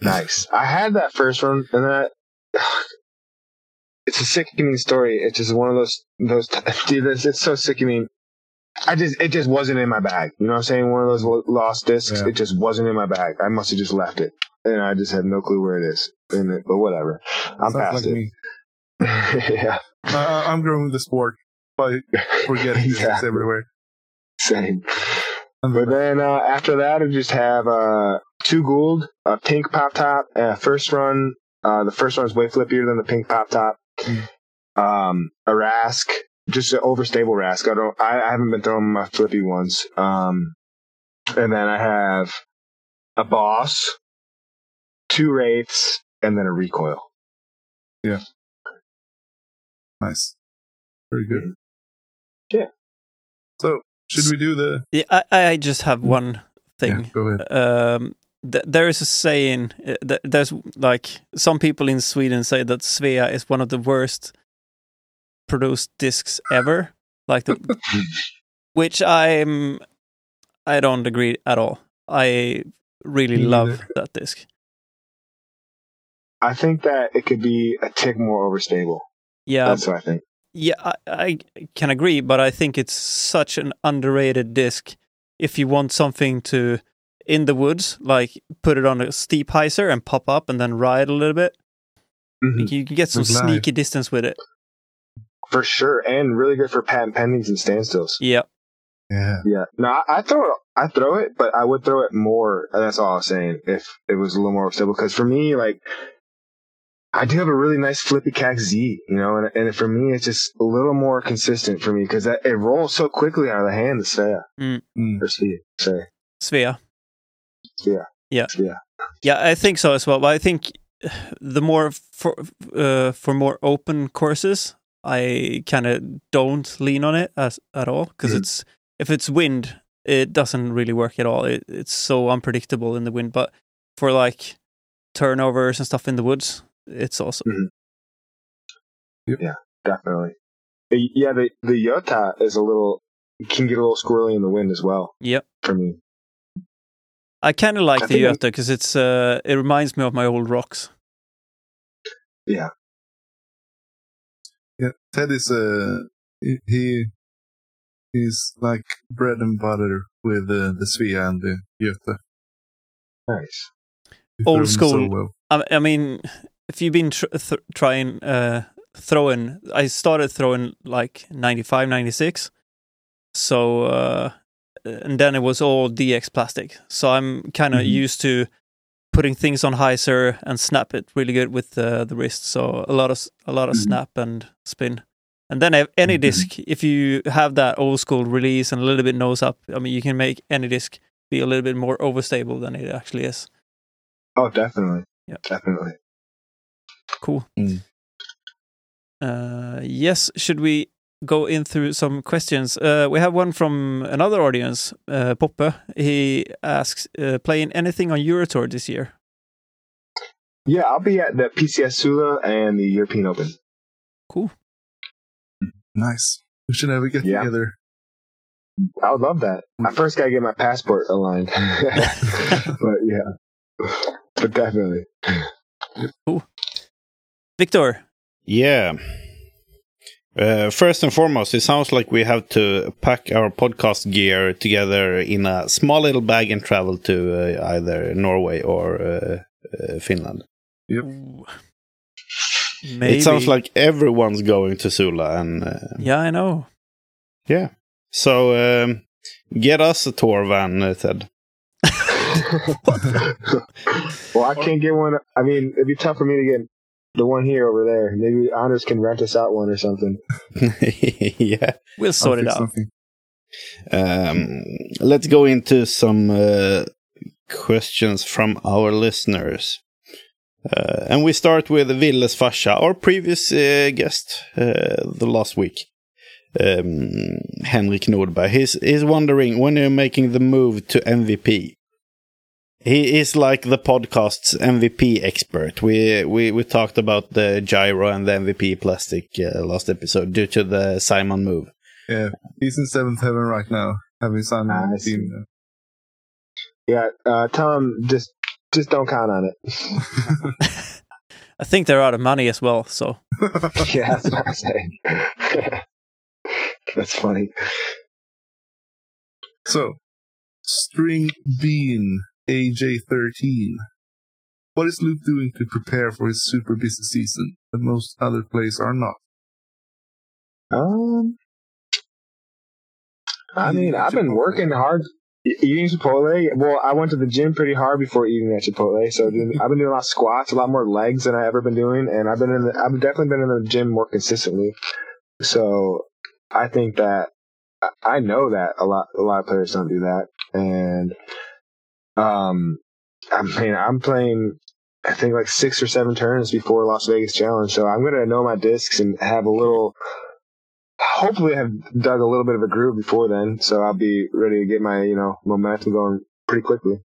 Nice. I had that first run, and then I, it's a sickening story. It's just one of those those dude. It's, it's so sickening. I just it just wasn't in my bag. You know what I'm saying? One of those lost discs. Yeah. It just wasn't in my bag. I must have just left it, and I just had no clue where it is. It, but whatever. I'm past like it. yeah, I, I'm growing the sport by forgetting discs Exactly. everywhere. same. But then uh, after that, I just have uh, two Guld, a pink pop top, uh, first run. Uh, the first one is way flippier than the pink pop top. Mm. Um, a Rask, just an overstable Rask. I don't. I, I haven't been throwing my flippy ones. Um, and then I have a Boss, two Wraiths, and then a recoil. Yeah. Nice. Very good. Yeah. So, should we do the Yeah, I, I just have one thing. Yeah, go ahead. um, th- there is a saying. Uh, th- there's like some people in Sweden say that Svea is one of the worst produced discs ever. Like the, which I'm, I don't agree at all. I really love that disc. I think that it could be a tick more overstable. Yeah, That's what I think. yeah, I, I can agree, but I think it's such an underrated disc. If you want something to in the woods, like put it on a steep hyzer and pop up and then ride a little bit. Mhm. You can get some With live. sneaky distance with it. For sure, and really good for patent pendings and standstills. Yeah. Yeah. Yeah. No, I, I throw it. I throw it, but I would throw it more. That's all I was saying. If it was a little more stable, because for me, like, I do have a really nice flippy Kaxe Z, you know, and, and for me, it's just a little more consistent for me because it rolls so quickly out of the hand. The Svea Mm. or Svea, say, Svea. Svea, Yeah. Svea. Yeah, I think so as well. But I think the more for uh, for more open courses, I kind of don't lean on it as at all because Mhm. it's if it's wind, it doesn't really work at all. It, it's so unpredictable in the wind. But for like turnovers and stuff in the woods, it's awesome. Yeah, definitely. Yeah, the the Yota is a little can get a little squirrely in the wind as well Yep. for me. I kind of like I the think because it's uh, it reminds me of my old rocks. Yeah. Ted is uh he- he he's like bread and butter with uh, the Svea and the Göte. Nice. He Old school. So well. I, I mean, if you've been tr- th- trying uh, throwing, I started throwing like 95, 96. So, uh, and then it was all DX plastic. So I'm kind of Mhm. used to putting things on hyzer and snap it really good with uh, the wrist. So a lot of a lot of Mhm. snap and spin. And then any Mhm. disc, if you have that old school release and a little bit nose up, I mean, you can make any disc be a little bit more overstable than it actually is. Oh, definitely. Yeah, Definitely. Cool. Mm. Uh, yes, should we go in through some questions? Uh, we have one from another audience, uh, Poppe. He asks, uh, playing anything on Eurotour this year? Yeah, I'll be at the PCS Sula and the European Open. Cool. Nice. We should have a get Yeah. together. I would love that. I first gotta get my passport aligned. but yeah. But definitely. Viktor, Yeah. Uh, first and foremost, it sounds like we have to pack our podcast gear together in a small little bag and travel to uh, either Norway or uh, uh, Finland. Ooh. maybe. It sounds like everyone's going to Sula, and uh, Yeah, I know. yeah. So um, get us a tour van, uh, Ted. well, I can't get one. I mean, it'd be tough for me to get the one here over there. Maybe Anders can rent us out one or something. yeah. We'll sort I'll it out. something. Um, let's go into some uh, questions from our listeners. Uh, and we start with Villes Fasha, our previous uh, guest uh, the last week. Um, Henrik Nordberg. He's, he's wondering when you're making the move to MVP. He is like the podcast's MVP expert. We we, we talked about the gyro and the MVP plastic uh, last episode due to the Simon move. Yeah, he's in seventh heaven right now, having signed Ah, on the see. team. Yeah, uh, tell him just just don't count on it. I think they're out of money as well. So yeah, that's what I'm saying. that's funny. So, String Bean AJ13. What is Luke doing to prepare for his super busy season that most other players are not? Um, I mean, I've been working hard. Eating Chipotle. Well, I went to the gym pretty hard before eating at Chipotle, so I've been doing a lot of squats, a lot more legs than I ever been doing, and I've been in. The, I've definitely been in the gym more consistently. So I think that I know that a lot. A lot of players don't do that, and um, I mean, I'm playing. I think like six or seven turns before Las Vegas Challenge, so I'm gonna know my discs and have a little hopefully have dug a little bit of a groove before then, so I'll be ready to get my you know momentum going pretty quickly.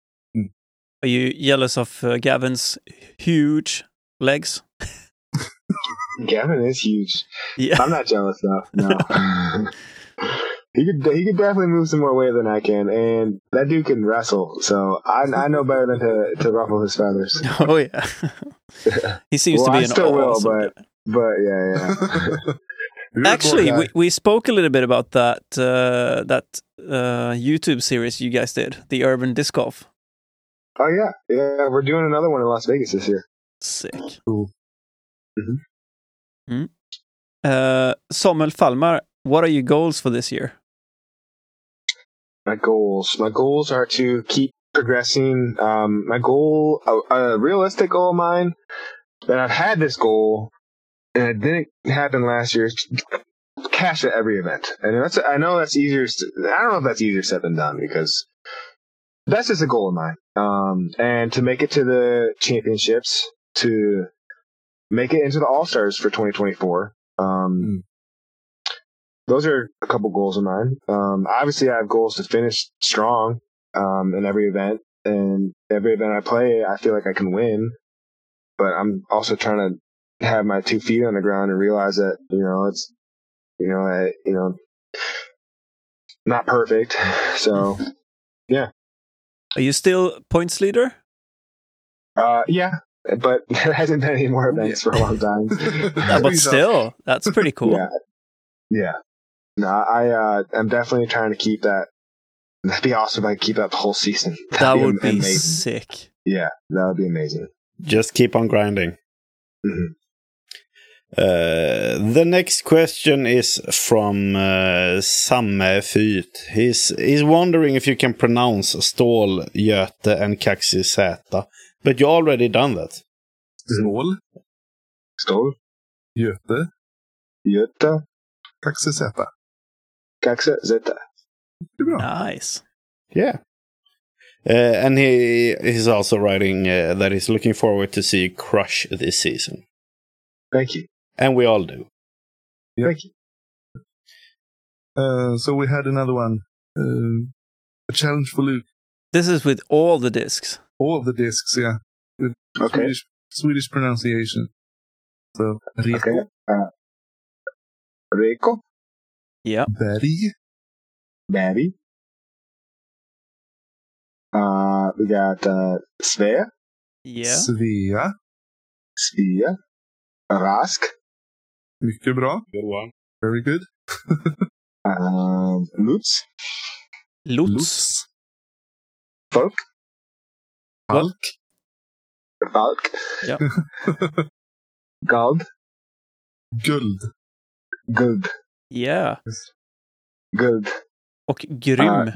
are you jealous of uh, Gavin's huge legs? Gavin is huge. Yeah. I'm not jealous though. No. he could he could definitely move some more weight than I can, and that dude can wrestle. So I I know better than to to ruffle his feathers. Oh yeah. he seems Well, to be I an still will, but- guy. But yeah, yeah. Actually, we, we spoke a little bit about that uh, that uh, YouTube series you guys did, the Urban Disc Golf. oh yeah, yeah. We're doing another one in Las Vegas this year. Sick. Cool. Mm. Uh, Samuel Falmar, what are your goals for this year? My goals. My goals are to keep progressing. Um, my goal, a, a realistic goal of mine, that I've had this goal, and it didn't happen last year. Cash at every event, and that's. I know that's easier. I don't know if that's easier said than done because that's just a goal of mine. Um, and to make it to the championships, to make it into the All Stars for 2024. Um, those are a couple goals of mine. Um, obviously, I have goals to finish strong um, in every event, and every event I play, I feel like I can win. But I'm also trying to have my two feet on the ground and realize that you know it's you know I, you know not perfect. So yeah, Are you still points leader? uh, yeah, but there hasn't been any more events for a long time. But still, that's pretty cool. Yeah, yeah. No, I uh, I'm definitely trying to keep that. That'd be awesome if I could keep that the whole season. that That'd would be amazing. sick. Yeah, that would be amazing. Just keep on grinding. Mhm. Uh, the next question is from uh, Samme Fyt. He's, he's wondering if you can pronounce Stål, Göte, and Kaxi Zäta, but you already done that. Stål, Stål, Göte, Göta, Kaxezeta. Kaxa, Zeta. Det är bra. Nice. Yeah. Uh, and he he's also writing uh, that he's looking forward to see crush this season. Thank you. And we all do. Yeah. Thank you. Uh, so we had another one. Uh, a challenge for Luke. This is with all the discs. All of the discs, yeah. With Okay. Swedish, Swedish pronunciation. So, Reko, Okay. Uh, Reko, Yeah. Betty. Daddy. Uh, we got uh, Svea, Yeah. Svea. Svea, Rask, Mycket bra. Good one. Very good. um, Lutz, Lutz. Folk, Falk. Falk, Ja. Gald, Guld. Guld, Yeah. Guld, Och grym. Ah,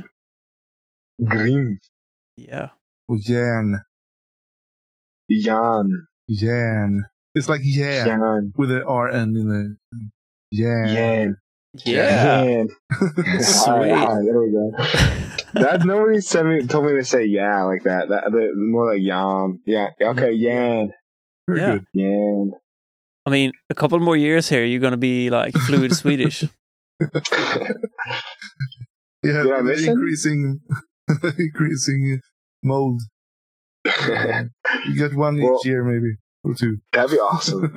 Grim, yeah. Och järn. Jan, Järn. It's like yeah, Jan, with an RN in the järn. Yan, Yeah. Yan. Ah, Sweet. All right, all right, there we go. That nobody said me, told me to say yeah like that. That the, more like Yan. Yeah. Okay, Yan. Very Yeah. good. Yeah. I mean, a couple more years here, you're gonna be like fluid Swedish. Yeah, Did I with miss him? increasing, increasing mold. You get one Well- each year, maybe or two. That'd be awesome.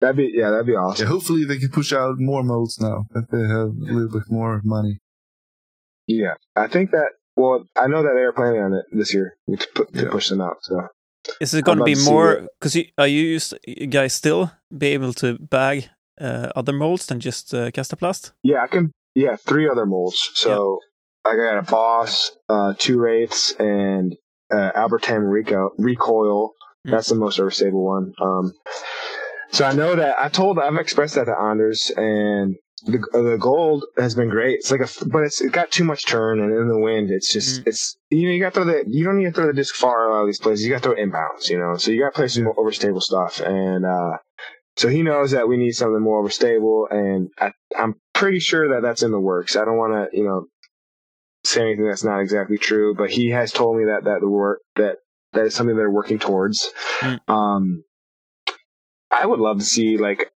That'd be yeah, that'd be yeah, awesome. hopefully they can push out more molds now that they have a little bit more money. Yeah, I think that. Well, I know that they are planning on it this year to, put, to Yeah. push them out. So Is it gonna be more? Because you, are you, used, you guys still be able to bag uh, other molds than just uh, Kastaplast? yeah, I can. Yeah, three other molds. So I got a Boss, uh, two Wraiths, and uh, Albertam Rico Recoil. Mm. That's the most overstable one. Um, so I know that I told I've expressed that to Anders, and the the gold has been great. It's like a, but it's it got too much turn, and in the wind, it's just Mm. it's you know you got to throw the you don't need to throw the disc far a lot of these places. You got to throw inbounds, you know. So you got to play some more overstable stuff, and uh, so he knows that we need something more overstable, and I, I'm pretty sure that that's in the works. I don't want to you know say anything that's not exactly true, but he has told me that that the work that that is something they're working towards. Mm. Um, I would love to see like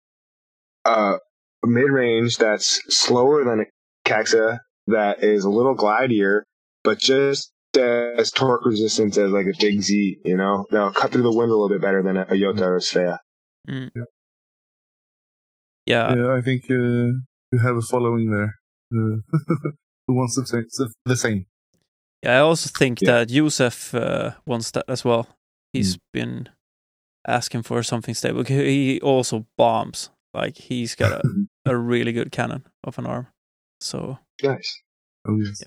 uh, a mid range that's slower than a Caxa that is a little glidier, but just as torque resistant as like a Big Z. You know, that'll cut through the wind a little bit better than a, a Yota or a Svea. Yeah, yeah, I think uh, you have a following there. Uh, who wants the same? The same. yeah. I also think Yeah. that Josef uh, wants that as well. He's been asking for something stable. He also bombs. Like he's got a, a really good cannon of an arm. So Nice. Oh yes.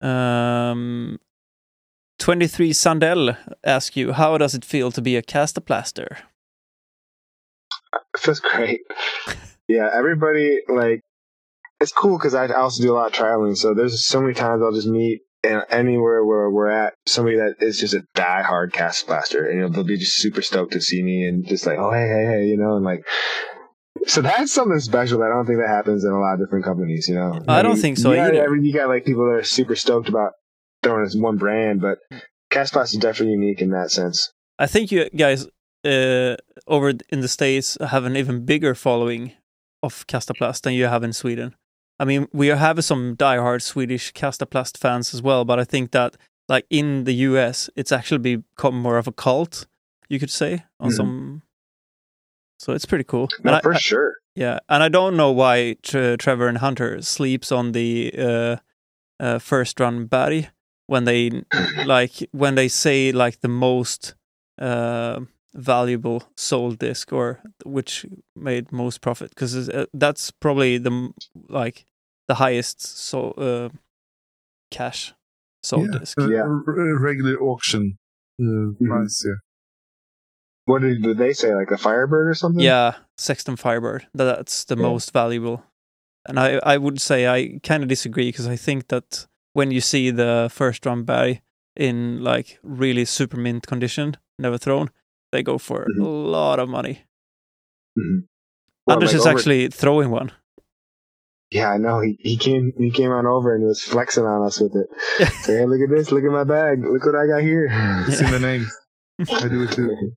Um, 23 Sandel ask you, how does it feel to be a castaplaster? It feels great. Yeah, everybody like it's cool because I also do a lot of traveling. So there's so many times I'll just meet and anywhere where we're at somebody that is just a die-hard cast blaster, and you know, they'll be just super stoked to see me and just like, oh hey hey hey, you know, and like. So that's something special that I don't think that happens in a lot of different companies. You know, I don't think so you got, either. every- You got like people that are super stoked about throwing this one brand, but cast blast is definitely unique in that sense. I think you guys uh, over in the States have an even bigger following of Kastaplast than you have in Sweden. I mean, we have some diehard Swedish Kastaplast fans as well, but I think that like in the US, it's actually become more of a cult, you could say, on Mhm. some. So it's pretty cool. No, And I- for I- sure. Yeah, and I don't know why Tre- Trevor and Hunter sleeps on the uh, uh, first run Barry when they like when they say like the most uh, valuable sold disc or which made most profit because uh, that's probably the like the highest so uh, cash sold yeah, disc. a- Yeah. a r- regular auction uh, price. Yeah. What did, did they say? Like a Firebird or something? Yeah, Sexton Firebird. That's the Yeah. most valuable. And I, I would say I kind of disagree because I think that when you see the first round buy in like really super mint condition, never thrown, they go for Mhm. a lot of money. Mhm. Well, Anders like is over- actually throwing one. Yeah, I know. He he came he came on over and he was flexing on us with it. Say, hey, look at this, look at my bag, look what I got here. It's in the name. I do it too.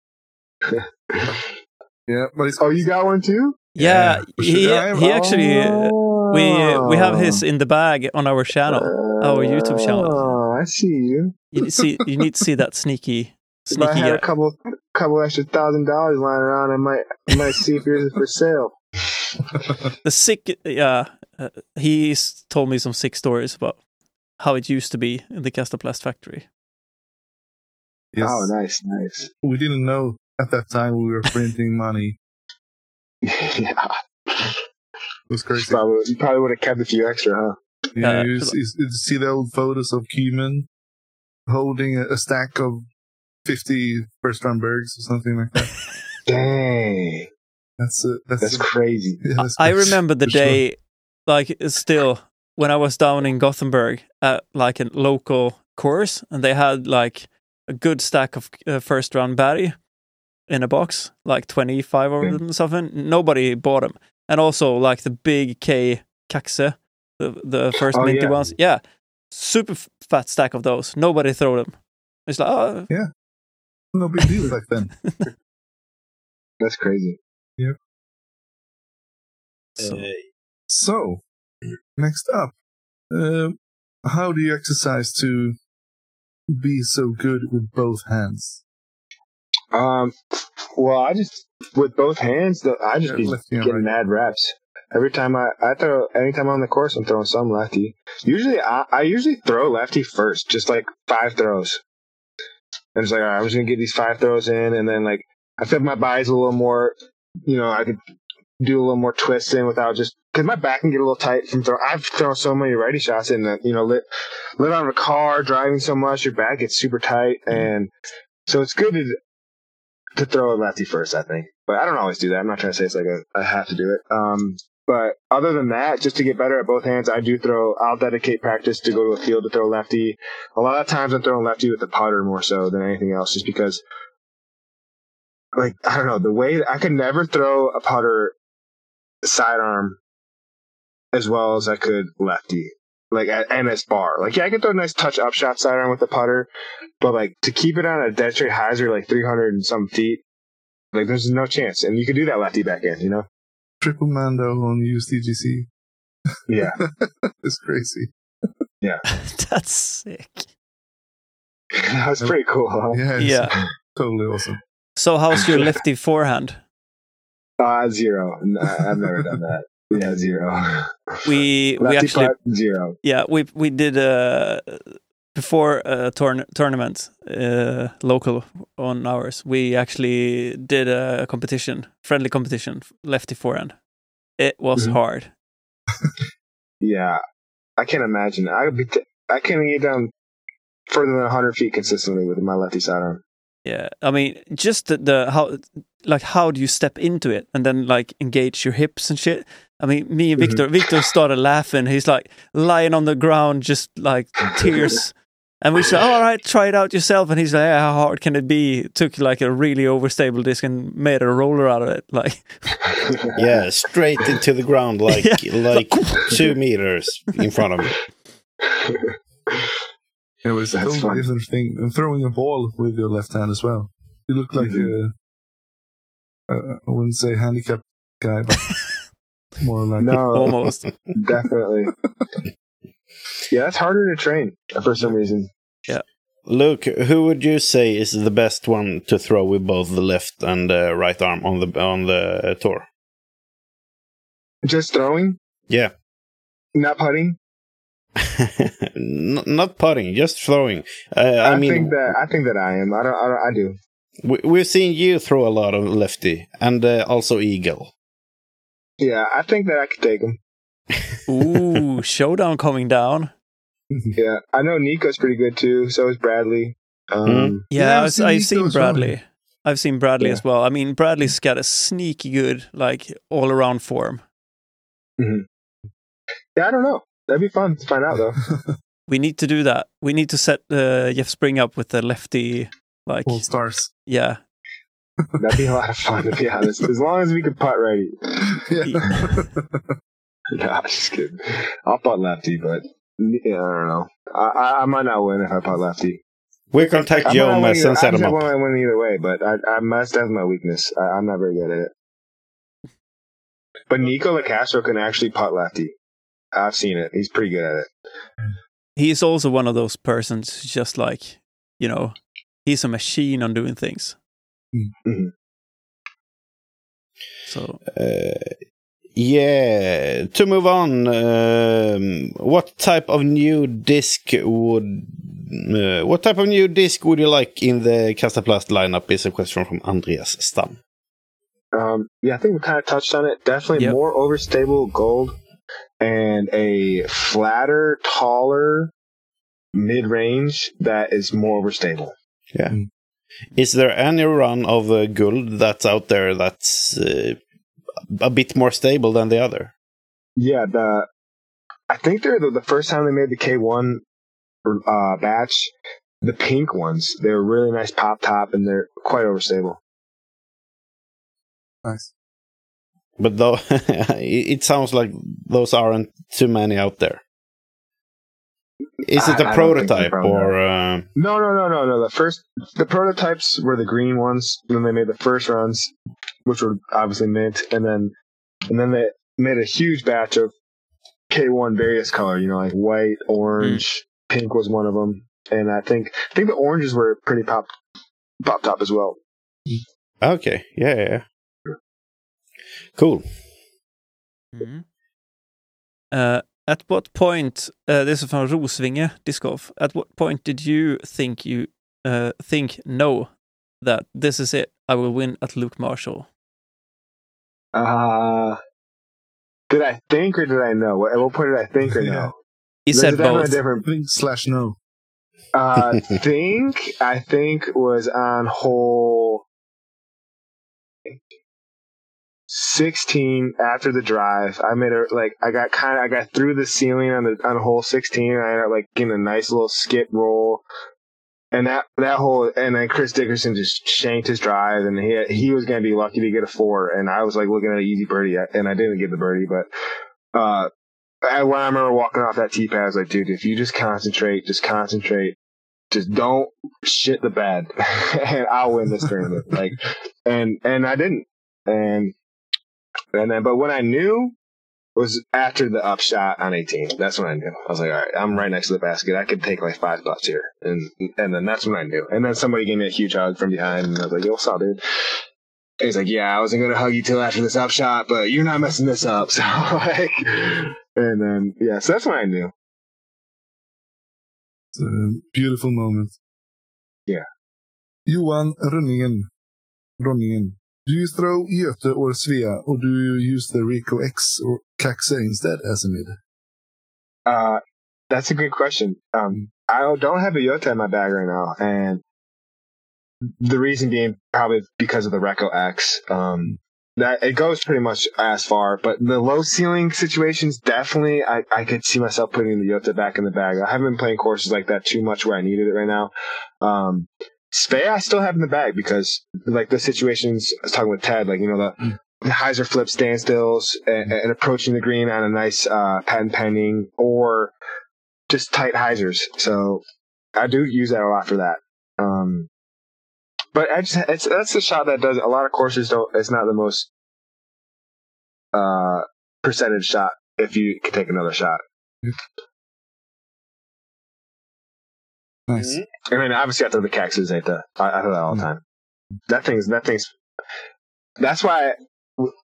Yeah, but it's oh, you got one too? Yeah, for he sure. I am- he actually uh, we we have his Oh. in the bag on our channel. our YouTube channel. Oh, I see you. You see you need to see that sneaky If I had guy. a couple couple extra thousand dollars lying around, I might I might see if yours is for sale. the sick yeah uh, he's told me some sick stories about how it used to be in the Kastaplast factory yes. Oh, nice, nice. We didn't know at that time we were printing money. yeah, It was crazy. probably, you probably would have kept a few extra, huh? Yeah, Uh, you, see, you see the old photos of Keeman holding a, a stack of 50 first round bergs or something like that. Dang, That's a, that's, that's a, crazy. yeah, that's i for- remember the for sure. day like still when i was down in gothenburg at like a local course and they had like a good stack of uh, first round batty in a box like 25 of them or something. Nobody bought them and also like the big k kaxe the, the first Oh, minty yeah. ones. Yeah. Super f- fat stack of those. Nobody throw them it's like oh no big deal back then. That's crazy. So, Uh, So, next up, uh, how do you exercise to be so good with both hands? Um, well, I just with both hands, I just Yeah, be lefty and getting right. mad reps. Every time I, I throw, anytime I'm on the course, I'm throwing some lefty. Usually, I, I usually throw lefty first, just like five throws. And it's like, all right, I'm just gonna get these five throws in, and then like I feel my body's a little more, you know, I could do a little more twisting without just because my back can get a little tight from throw. I've thrown so many righty shots in that you know, lit, lit on a car, driving so much, your back gets super tight, and so it's good to to throw a lefty first, I think. But I don't always do that. I'm not trying to say it's like a, I have to do it. Um, but other than that, just to get better at both hands, I do throw. I'll dedicate practice to go to a field to throw lefty. A lot of times I'm throwing lefty with the putter more so than anything else, just because, like I don't know, the way I could never throw a putter sidearm as well as I could lefty. Like at MS bar, like yeah, I can throw a nice touch up shot sidearm with the putter, but like to keep it on a dead straight hyzer like 300 and some feet, like there's no chance. And you can do that lefty backhand, you know? Triple Mando on USDGC. Yeah. it's crazy. Yeah, that's sick. That's pretty cool. Huh? Yeah, it's Yeah. totally awesome. So, how's your lefty forehand? Uh, zero. No, I've never done that. Yeah, zero. We we actually putt, zero. yeah we we did uh before a tourn- tournament uh local on ours we actually did a competition friendly competition lefty forehand it was Mhm. hard Yeah, I can't imagine. I would be. T- I can't get down further than 100 feet consistently with my lefty sidearm. yeah i mean just the, the how like how do you step into it and then like engage your hips and shit i mean me and Viktor Viktor started laughing he's like lying on the ground just like tears and we said all right try it out yourself and he's like yeah, how hard can it be took like a really overstable disc and made a roller out of it like yeah, straight into the ground, like like two meters in front of me. It was a That's totally fun. different thing. And throwing a ball with your left hand as well. You look like Mhm. a, uh, I wouldn't say handicapped guy, but more like No, almost definitely. Yeah, that's harder to train for some reason. Yeah. Luke, who would you say is the best one to throw with both the left and the right arm on the on the uh, tour? Just throwing, Yeah, not putting. Not putting, just throwing. Uh, I, I, mean, think that I think that I am. I don't. I, don't, I do. we, we've seen you throw a lot of lefty and uh, also eagle. Yeah, I think that I could take him. Ooh showdown coming down Yeah, I know Nico's pretty good too. So is Bradley. Um, Mhm. yeah, Yeah, I've I've, seen I've seen as well. bradley i've seen bradley Yeah. as well i mean bradley's got a sneaky good like all around form Yeah, I don't know. That'd be fun to find out though. we need to do that we need to set uh, jeff spring up with the lefty like all stars. yeah That'd be a lot of fun to be honest. As long as we could putt righty. Yeah. Nah, just kidding. I'll putt lefty, but yeah, I don't know. I, I, I might not win if I putt lefty. We contact I Joe might not win Mess either- and set I him just up. might win either way, but I, I must have my weakness. I, I'm not very good at it. But Nikko Locastro can actually putt lefty. I've seen it. He's pretty good at it. he's also one of those persons who's just like you know he's a machine on doing things Mhm. so Uh, yeah, to move on, um, what type of new disc would uh, what type of new disc would you like in the Kastaplast lineup? Is a question from Andreas Stam. Um, yeah, I think we kind of touched on it. Definitely Yep. more overstable gold and a flatter, taller mid range that is more overstable. Yeah. Is there any run of uh, Guld that's out there that's uh, a bit more stable than the other? Yeah, the I think they're the, the first time they made the K1 uh, batch, the pink ones. They're really nice pop top and they're quite overstable. nice. But though it it sounds like those aren't too many out there. Is it the don't prototype the or? Uh, No, no, no, no, no. The first, the prototypes were the green ones. Then they made the first runs, which were obviously mint, and then, and then they made a huge batch of K1 various color. You know, like white, orange, pink was one of them, and I think I think the oranges were pretty pop, pop top as well. okay, yeah, yeah. Cool. Mm-hmm. Uh, at what point, uh, det är så Rosvinge Discoff. At what point did you think you uh, think no that this is it? I will win at Luke Marshall. Uh, did I think or did I know? At what point did I think or yeah. know? He said both. Different... Think slash no. Uh, think I think was on whole. 16 after the drive. I made a like I got kind of I got through the ceiling on the on hole 16. And I ended up like getting a nice little skip roll, and that that hole. And then Chris Dickerson just shanked his drive, and he he was gonna be lucky to get a four. And I was like looking at an easy birdie, and I didn't get the birdie, but uh, I, when I remember walking off that tee pad, I was like, dude, if you just concentrate, just concentrate, just don't shit the bed, and I'll win this tournament. like, and and I didn't, and and then, but when I knew was after the upshot on 18. That's when I knew. I was like, all right, I'm right next to the basket. I could take like five putts here. And, and then that's when I knew. And then somebody gave me a huge hug from behind and I was like, yo, what's up, dude? And he's like, yeah, I wasn't going to hug you till after this upshot, but you're not messing this up. So like, and then, yeah, so that's when I knew. It's a beautiful moment. Yeah. Johan Rönningen. Ronningen. Do you throw Göte or Svea, or do you use the Reko X or Kaxe instead as a mid? Uh, that's a good question. Um, I don't have a Göte in my bag right now, and the reason being probably because of the Reko X. Um, that it goes pretty much as far, but the low ceiling situations definitely I, I could see myself putting the Göte back in the bag. I haven't been playing courses like that too much where I needed it right now. Um, Svea I still have in the bag because like the situations I was talking with Ted, like you know the the hyzer flip standstills and, and approaching the green on a nice uh, patent pending or just tight hyzers. So I do use that a lot for that. Um, but I just it's that's the shot that does a lot of courses don't. It's not the most uh, percentage shot if you can take another shot. Nice. I mean, obviously, I throw the cactus at the. I, I throw that all the time. That thing's that thing's. That's why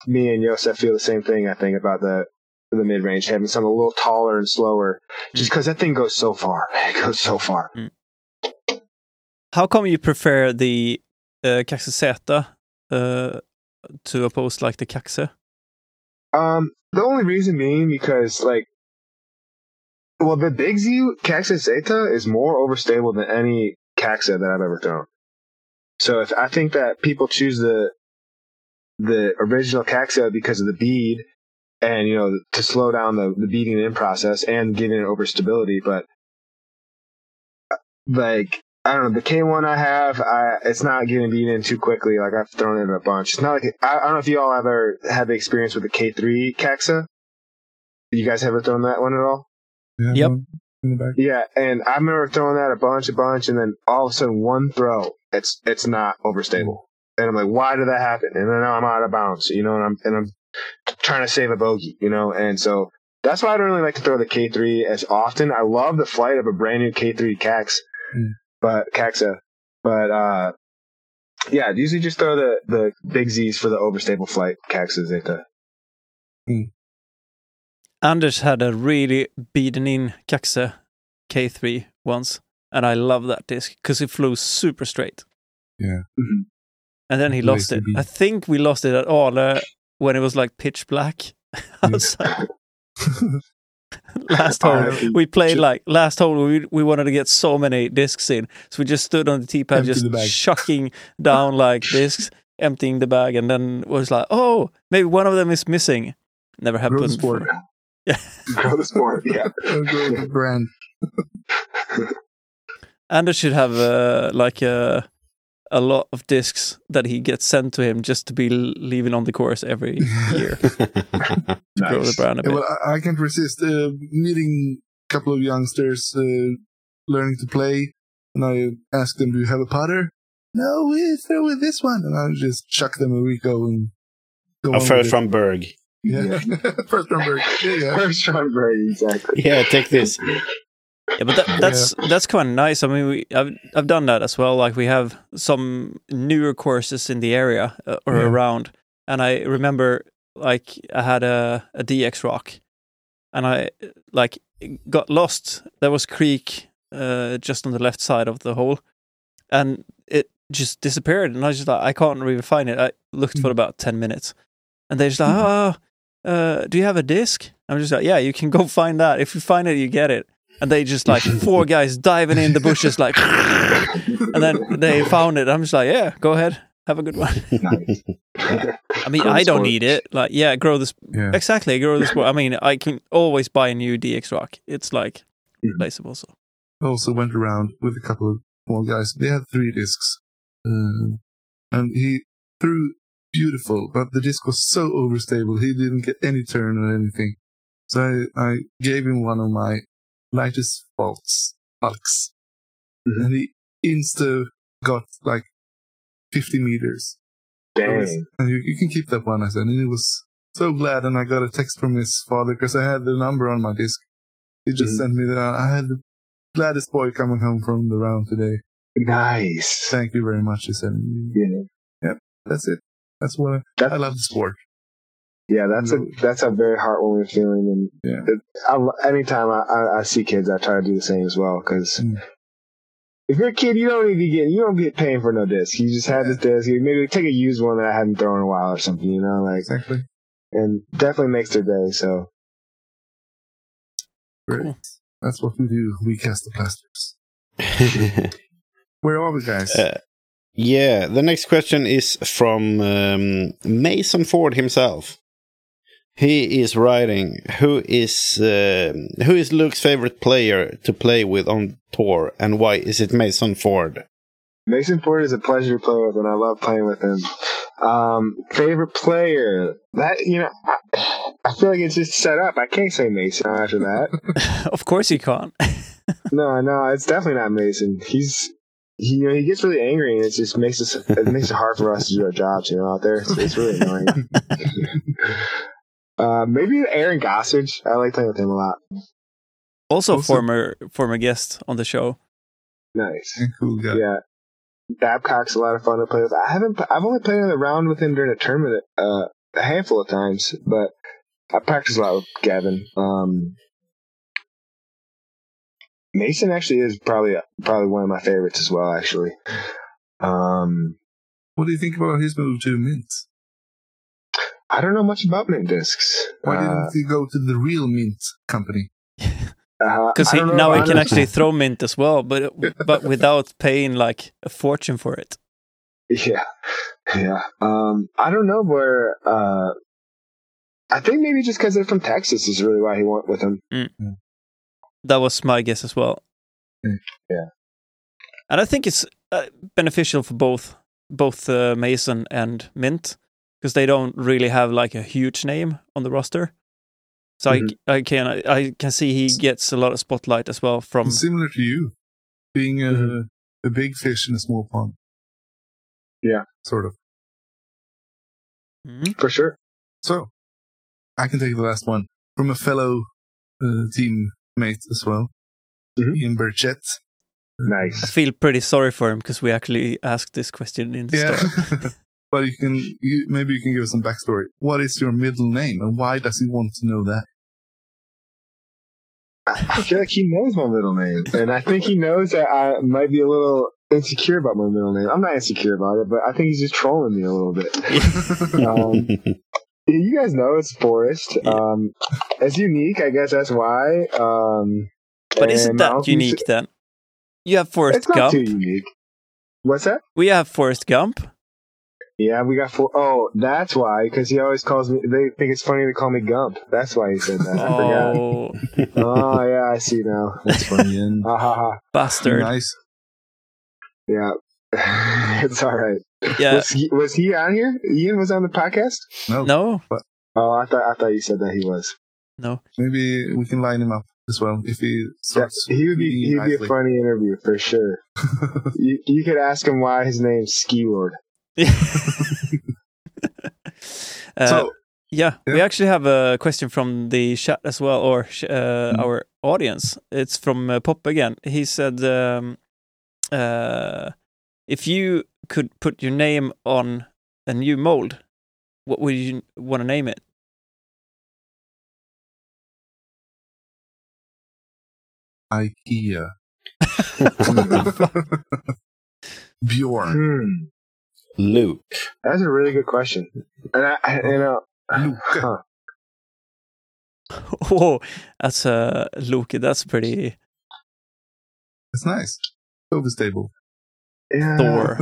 me and Yosef feel the same thing. I think about the the mid range having something a little taller and slower, just because that thing goes so far. It goes so far. How come you prefer the uh, Kaxe Zeta uh, to oppose like the Kaxe? Um, the only reason being because like, well, the Big Z Kaxe Zeta is more overstable than any Kaxe that I've ever thrown. So if I think that people choose the the original Kaxe because of the bead and you know to slow down the, the beating in process and giving it over stability, but uh, like I don't know the K one I have, I it's not getting beaten in too quickly. Like I've thrown it in a bunch. It's not like I, I don't know if you all ever had the experience with the K three Kaxe. You guys ever thrown that one at all? Yeah, Yep. In the back. Yeah, and I remember throwing that a bunch, a bunch, and then all of a sudden one throw, it's it's not overstable, and I'm like, why did that happen? And then now I'm out of bounds, you know, and I'm and I'm trying to save a bogey, you know, and so that's why I don't really like to throw the K3 as often. I love the flight of a brand new K3 Cax, Mm. but Kaxe, but uh, yeah, usually just throw the the big Z's for the overstable flight Kaxe Zeta. Anders had a really beaten in Kaxe K3 once, and I love that disc because it flew super straight. Yeah. And then he lost it. beat. I think we lost it at Arle when it was like pitch black outside. last hole RIP. we played like last hole we we wanted to get so many discs in, so we just stood on the tee pad just the bag. chucking down like discs, emptying the bag, and then was like, oh, maybe one of them is missing. Never Grow the happened. sport. before. Yeah. Grow the sport, yeah. Grow the brand. Anders should have uh, like a a lot of discs that he gets sent to him just to be leaving on the course every year to grow the brand a Yeah, bit. well, I, I can't resist uh, meeting couple of youngsters uh, learning to play, and I ask them, "Do you have a putter?" No, we throw with this one, and I just chuck them a Reko and go A first from Berg. Yeah, first from Berg. Yeah, yeah. First round birdie, exactly. Yeah, take this. Yeah, but that, that's that's kind of nice. I mean, we, I've I've done that as well. Like we have some newer courses in the area uh, or Yeah. around, and I remember like I had a a DX Roc, and I like got lost. There was creek uh, just on the left side of the hole, and it just disappeared. And I was just like, I can't really find it. I looked for about ten minutes, and they're just like, oh. Uh, do you have a disc? I'm just like, yeah, you can go find that. If you find it, you get it and they just like four guys diving in the bushes like and then they found it i'm just like yeah go ahead have a good one Nice. i mean Grow i don't sport. need it like yeah grow this yeah. exactly grow this. sport i mean i can always buy a new dx Roc it's like Mhm. replaceable so I also went around with a couple of small guys. They had three discs, um, and he threw beautiful, but the disc was so overstable. He didn't get any turn or anything. So I, I gave him one of my lightest faults, Hulks, Mhm. and he insta got like 50 meters. Dang. And you, you can keep that one, I said. And he was so glad. And I got a text from his father because I had the number on my disc. He just Mhm. sent me that. I had the gladdest boy coming home from the round today. Nice. Thank you very much. He said, Yeah. Yep. That's it. That's what I, That- I love the sport. Yeah, that's a that's a very heartwarming feeling, and Yeah. it, I, anytime I, I, I see kids, I try to do the same as well. Because Mm. if you're a kid, you don't need to get you don't get paying for no disc. You just have this disc. You maybe take a used one that I hadn't thrown in a while or something. You know, like Exactly. and definitely makes their day. So Great. Cool. That's what we do. We cast the plastics. Where are we, guys? Uh, yeah, the next question is from um, Mason Ford himself. He is writing, "Who is um who is Luke's favorite player to play with on tour, and why is it Mason Ford?" Mason Ford is a pleasure to play with, and I love playing with him. Um, favorite player that you know, I, I feel like it's just set up. I can't say Mason after that. of course you can't No, no, it's definitely not Mason. He's he, you know, he gets really angry, and it just makes us it makes it hard for us to do our jobs. You know, out there, it's, it's really annoying. uh, maybe Aaron Gossage. I like playing with him a lot. also Also- former former guest on the show Nice. cool guy. Yeah. Babcock's a lot of fun to play with. I haven't. I've only played a round with him during a tournament uh, a handful of times, but I practice a lot with Gavin. Um, Mason actually is probably probably one of my favorites as well. Actually, um, What do you think about his move to Mint? I don't know much about mint discs. Why Uh, didn't he go to the real Mint company? uh, because I now he can actually throw mint as well but but without paying like a fortune for it Yeah, yeah. Um, I don't know where. Uh, I think maybe just because they're from Texas is really why he went with him. That was my guess as well. Mm, yeah. and I think it's uh, beneficial for both both uh, Mason and Mint because they don't really have like a huge name on the roster. So Mhm. I, I can I can see he gets a lot of spotlight as well from Similar to you, being a, Mhm. a big fish in a small pond. Yeah. Sort of. Mhm. For sure. So, I can take the last one from a fellow uh, teammate as well, Mhm. Ian Burchett. Nice. I feel pretty sorry for him because we actually asked this question in the Yeah. start. but you can, you, maybe you can give us some backstory. What is your middle name and why does he want to know that? I feel like he knows my middle name, and I think he knows that I might be a little insecure about my middle name. I'm not insecure about it, but I think he's just trolling me a little bit. Um, you guys know it's Forrest. Um, it's unique, I guess that's why. Um, but isn't that uncle unique then? You have to- Forrest It's not Gump. too unique. What's that? We have Forrest Gump. Yeah, we got four oh that's why, because he always calls me. They think it's funny to call me Gump. That's why he said that. I forgot. Oh, Oh yeah, I see now. That's funny. And Ha ha ha. bastard! nice. Yeah, it's all right. Yeah, Was he was he on here? Ian was on the podcast. No, no, Oh, I thought I thought you said that he was. no. maybe we can line him up. as well if he Yeah, starts. he would be he'd be a funny interview for sure. You, you could ask him why his name's Ski Lord. Uh, so yeah, we actually have a question from the chat as well, or sh- uh, Mm. our audience. It's from uh, Pop again. He said, um, uh, "If you could put your name on a new mold, what would you want to name it?" IKEA. Bjorn. Hmm. Luke. That's a really good question. And I, I you know, Luke. huh. Oh, that's uh, Loki. That's pretty That's nice. Overstable. Yeah. Thor.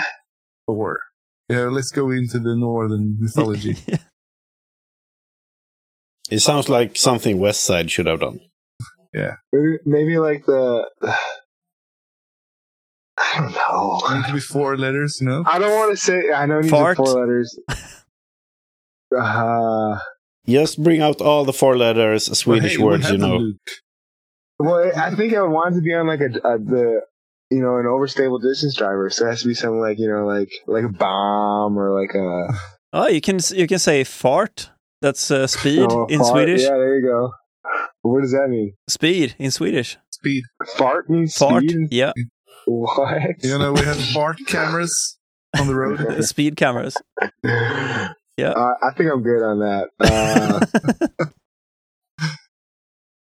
Thor. Yeah, let's go into the northern mythology. It sounds like something Westside should have done. Maybe, maybe like the. I don't know. Need to be four letters, you know? I don't want to say. I know it needs Fart. four letters. Uh, Just bring out all the four letters Swedish Well, hey, words you know. Well, I think I would want to be on like a, a the you know an overstable distance driver. So it has to be something like you know like like a bomb or like a Oh, you can you can say fart. That's uh, speed oh, in fart. Swedish. Yeah, there you go. What does that mean? Speed in Swedish. Speed. Fart means Fart. speed. Yeah, What? You know, we have fart cameras on the road. speed cameras. Yeah. Uh, I think I'm good on that. Uh,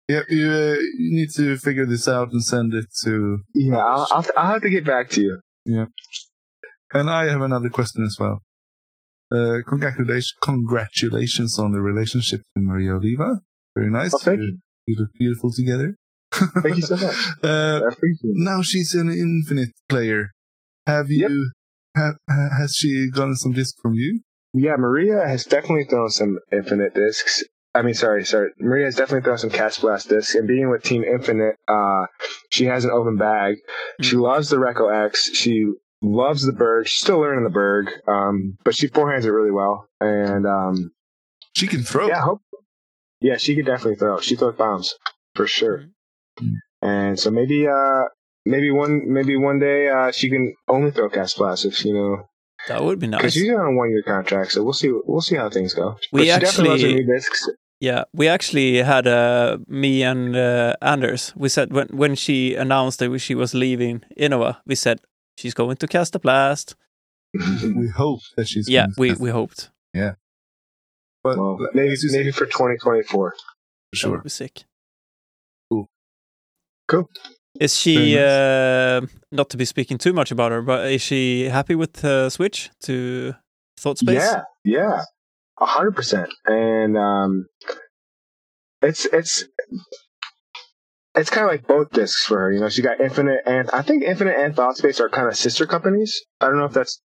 Yeah, you, uh, you need to figure this out and send it to. yeah, I'll, I'll, I'll have to get back to you. Yeah. And I have another question as well. Uh, congratulations, congratulations on the relationship with Maria Oliva. Very nice. Oh, thank you. You look beautiful together. Thank you so much. Uh, I appreciate it. now she's an infinite player. Have Yep. you? Have, has she gotten some disc from you? Yeah, Maria has definitely thrown some Infinite discs. I mean, sorry, sorry. Maria has definitely thrown some Kastaplast discs. And being with Team Infinite, uh, she has an open bag. She loves the Reko X. She loves the Berg. She's still learning the Berg, um, but she forehands it really well. And um, She can throw. yeah, hope. Yeah, she could definitely throw. She throws bombs for sure. Mhm. And so maybe, uh, maybe one, maybe one day uh, she can only throw Kastaplast if you know That would be nice. because she's on a one year contract, so we'll see. We'll see how things go. We but she definitely loves her new discs. Yeah, we actually had uh, me and uh, Anders. We said when when she announced that she was leaving Innova, we said she's going to Kastaplast. We hope that she's. Yeah, gonna we test- we hoped But well, maybe as say, maybe for 2024. for that sure. would be sick. Cool. Cool. Is she Very uh, not to be speaking too much about her, but is she happy with uh, switch to ThoughtSpace? Yeah, yeah, a hundred percent. And um, it's it's it's kind of like both discs for her. You know, she got Infinite and I think Infinite and ThoughtSpace are kind of sister companies. I don't know if that's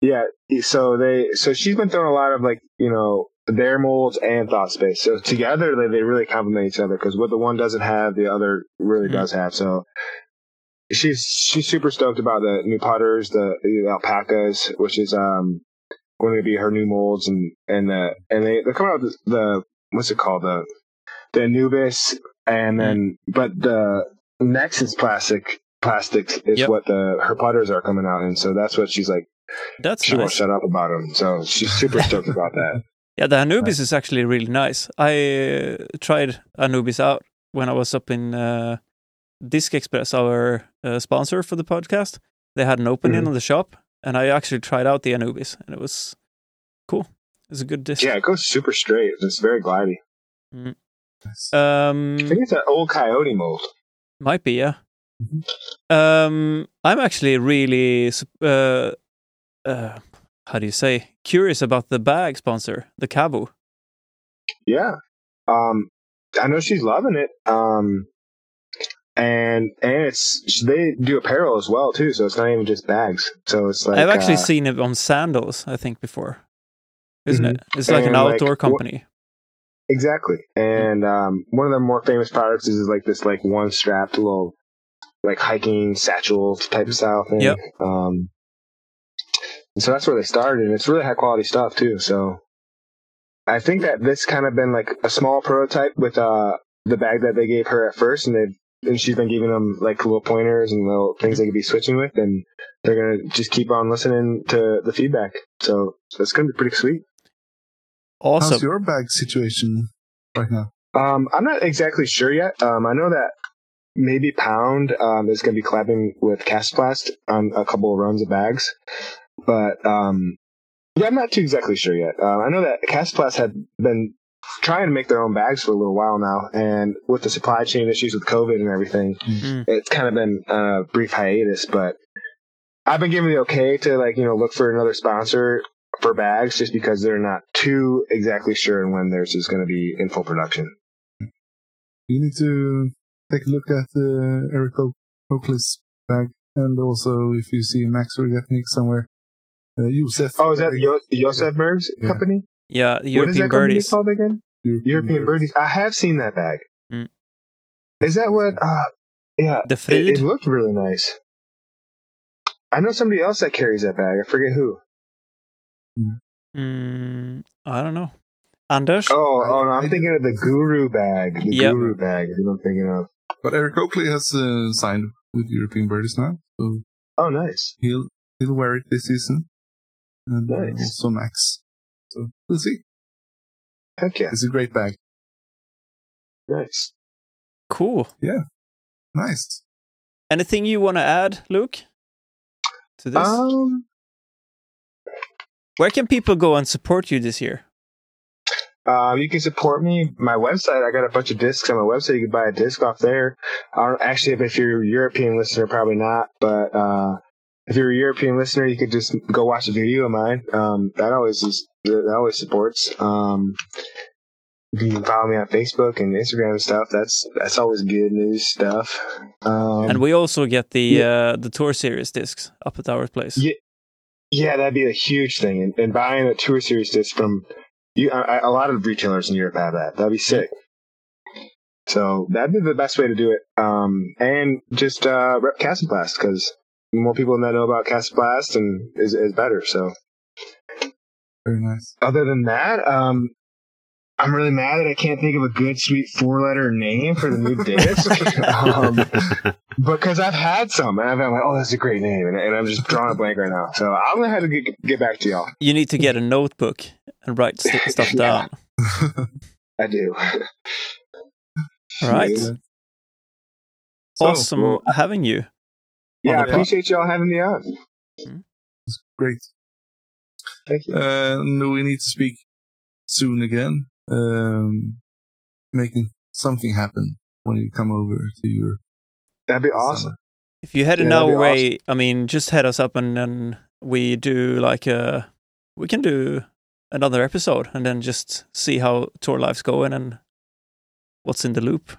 yeah. So they so she's been throwing a lot of like you know their molds and ThoughtSpace. So together they they really complement each other because what the one doesn't have, the other really Mhm. does have. So. She's she's super stoked about the new putters, the, the alpacas, which is um going to be her new molds and and uh, and they they're coming out with the, the what's it called the the Anubis and then but the Nexus plastic plastics is Yep. what the her putters are coming out and so that's what she's like That's she won't shut up about them so she's super stoked about that Yeah, the Anubis is actually really nice. I uh, tried Anubis out when I was up in uh, Disc Express, our uh, sponsor for the podcast. They had an opening Mhm. on the shop, and I actually tried out the Anubis, and it was cool. It's a good disc. yeah it goes super straight it's very glidey Nice. Um, I think it's an old coyote mold might be, yeah. Mhm. Um, I'm actually really, uh, uh, how do you say, curious about the bag sponsor, the KAVU. Yeah. Um, I know she's loving it. Um, and and it's they do apparel as well too, so it's not even just bags. So it's like I've actually uh, seen it on sandals, I think, before. Isn't Mhm. it? It's like an And, like, outdoor wh- company. exactly. And um, one of the more famous products is, like this like one strapped little like hiking satchel type of style thing. Yep. Um, and so that's where they started, and it's really high quality stuff too. So I think that this kind of been like a small prototype with uh the bag that they gave her at first, and they and she's been giving them like little pointers and little things they could be switching with, and they're gonna just keep on listening to the feedback. So that's gonna be pretty sweet. Awesome. How's your bag situation right now? Um, I'm not exactly sure yet. Um, I know that maybe Pound um, is going to be collabing with Kastaplast on a couple of runs of bags, but um, yeah, I'm not too exactly sure yet. Uh, I know that Kastaplast had been trying to make their own bags for a little while now, and with the supply chain issues with COVID and everything, Mm. it's kind of been a brief hiatus. But I've been given the okay to like you know look for another sponsor for bags just because they're not too exactly sure on when theirs is going to be in full production. You need to take a look at uh, Eric Oak- Oakley's bag, and also if you see Max Regatnik somewhere, uh, Josef. Oh, is that Yo- Josef Berg's Yeah. company? Yeah, what is European that birdies. called again? European Birdies. I have seen that bag. Mm. Is that what? Uh, yeah, The it, it looked really nice. I know somebody else that carries that bag. I forget who. Mm, I don't know. Anders? Oh, oh no, I'm thinking of the Guru bag. The Yep. Guru bag. is what I'm thinking of. But Eric Oakley has uh, signed with European Birdies now, so Oh, nice. he'll he'll wear it this season, and uh, Nice. also Max. So we'll see. Heck yeah, It's a great bag. nice. Cool. Yeah. Nice. Anything you want to add, Luke? To this? Um, Where can people go and support you this year? Uh, you can support me. My website, I got a bunch of discs on my website. You can buy a disc off there. Uh, actually, if, if you're a European listener, probably not. But uh, if you're a European listener, you could just go watch a video of mine. Um, that always is, that always supports. Um, you can follow me on Facebook and Instagram and stuff. That's that's always good news stuff. Um, and we also get the uh, the tour series discs up at our place. Yeah. Yeah, that'd be a huge thing. And, and buying a tour series disc from you, I, a lot of retailers in Europe have that. That'd be sick. So that'd be the best way to do it. Um, and just uh, rep Kastaplast because more people that know about Kastaplast and is is better. So Very nice. other than that, um, I'm really mad that I can't think of a good, sweet four letter name for the new disc. um, because I've had some, and I've been like, "Oh, that's a great name," and, and I'm just drawing a blank right now. So I'm gonna have to get, get back to y'all. You need to get a notebook and write st- stuff down. I do. All right. Yeah. awesome well- having you. Yeah, I appreciate y'all having me on. It's great. Thank you. Uh, no, we need to speak soon again. Um, making something happen when you come over to your That'd be awesome. summer. If you head in Yeah, that'd our be way, I mean, just head us up and then we do like a, we can do another episode and then just see how tour life's going and what's in the loop.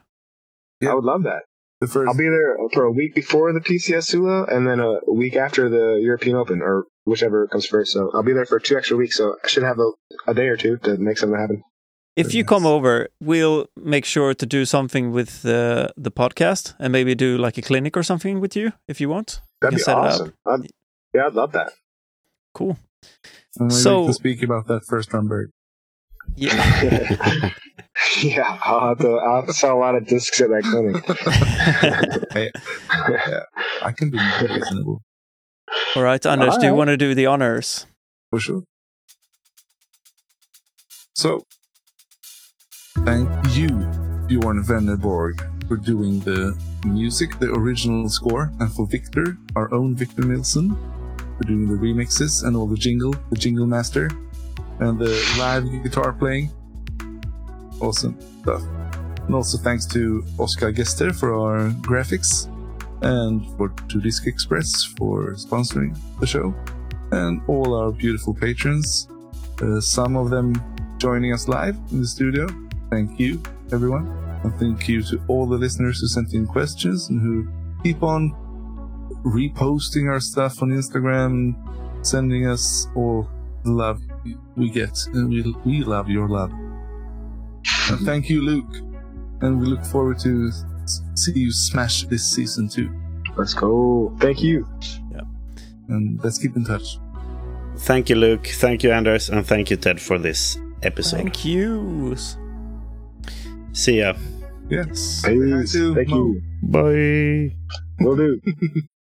Yeah. I would love that. The first, I'll be there for a week before the PCS Sula and then a week after the European Open or whichever comes first. So I'll be there for two extra weeks. So I should have a, a day or two to make something happen. If you come over, we'll make sure to do something with the the podcast and maybe do like a clinic or something with you if you want. That'd can be set it up. awesome. I'd, yeah, I'd love that. Cool. and maybe so- we speak about that first round bird. Yeah. yeah, I'll have, to, I'll have to sell a lot of discs at that clinic. Hey, yeah, I can be more reasonable All right, Anders, do you want to do the honors? for sure. So, thank you, Bjorn Vennerborg, for doing the music, the original score, and for Viktor, our own Viktor Nilsson, for doing the remixes and all the jingle, the jingle master, and the live guitar playing. Awesome stuff. And also thanks to Oscar Gester for our graphics, and for To Disc Express for sponsoring the show, and all our beautiful patrons. Uh, some of them joining us live in the studio. Thank you, everyone. And thank you to all the listeners who sent in questions and who keep on reposting our stuff on Instagram, sending us all the love we get. And we, we love your love. And thank you, Luke. And we look forward to see you smash this season too. Let's go. Thank you. Yeah. And let's keep in touch. Thank you, Luke. Thank you, Anders. And thank you, Ted, for this episode. Thank you. See ya. Yeah. Yes. Peace. Thank you. Bye. Will do.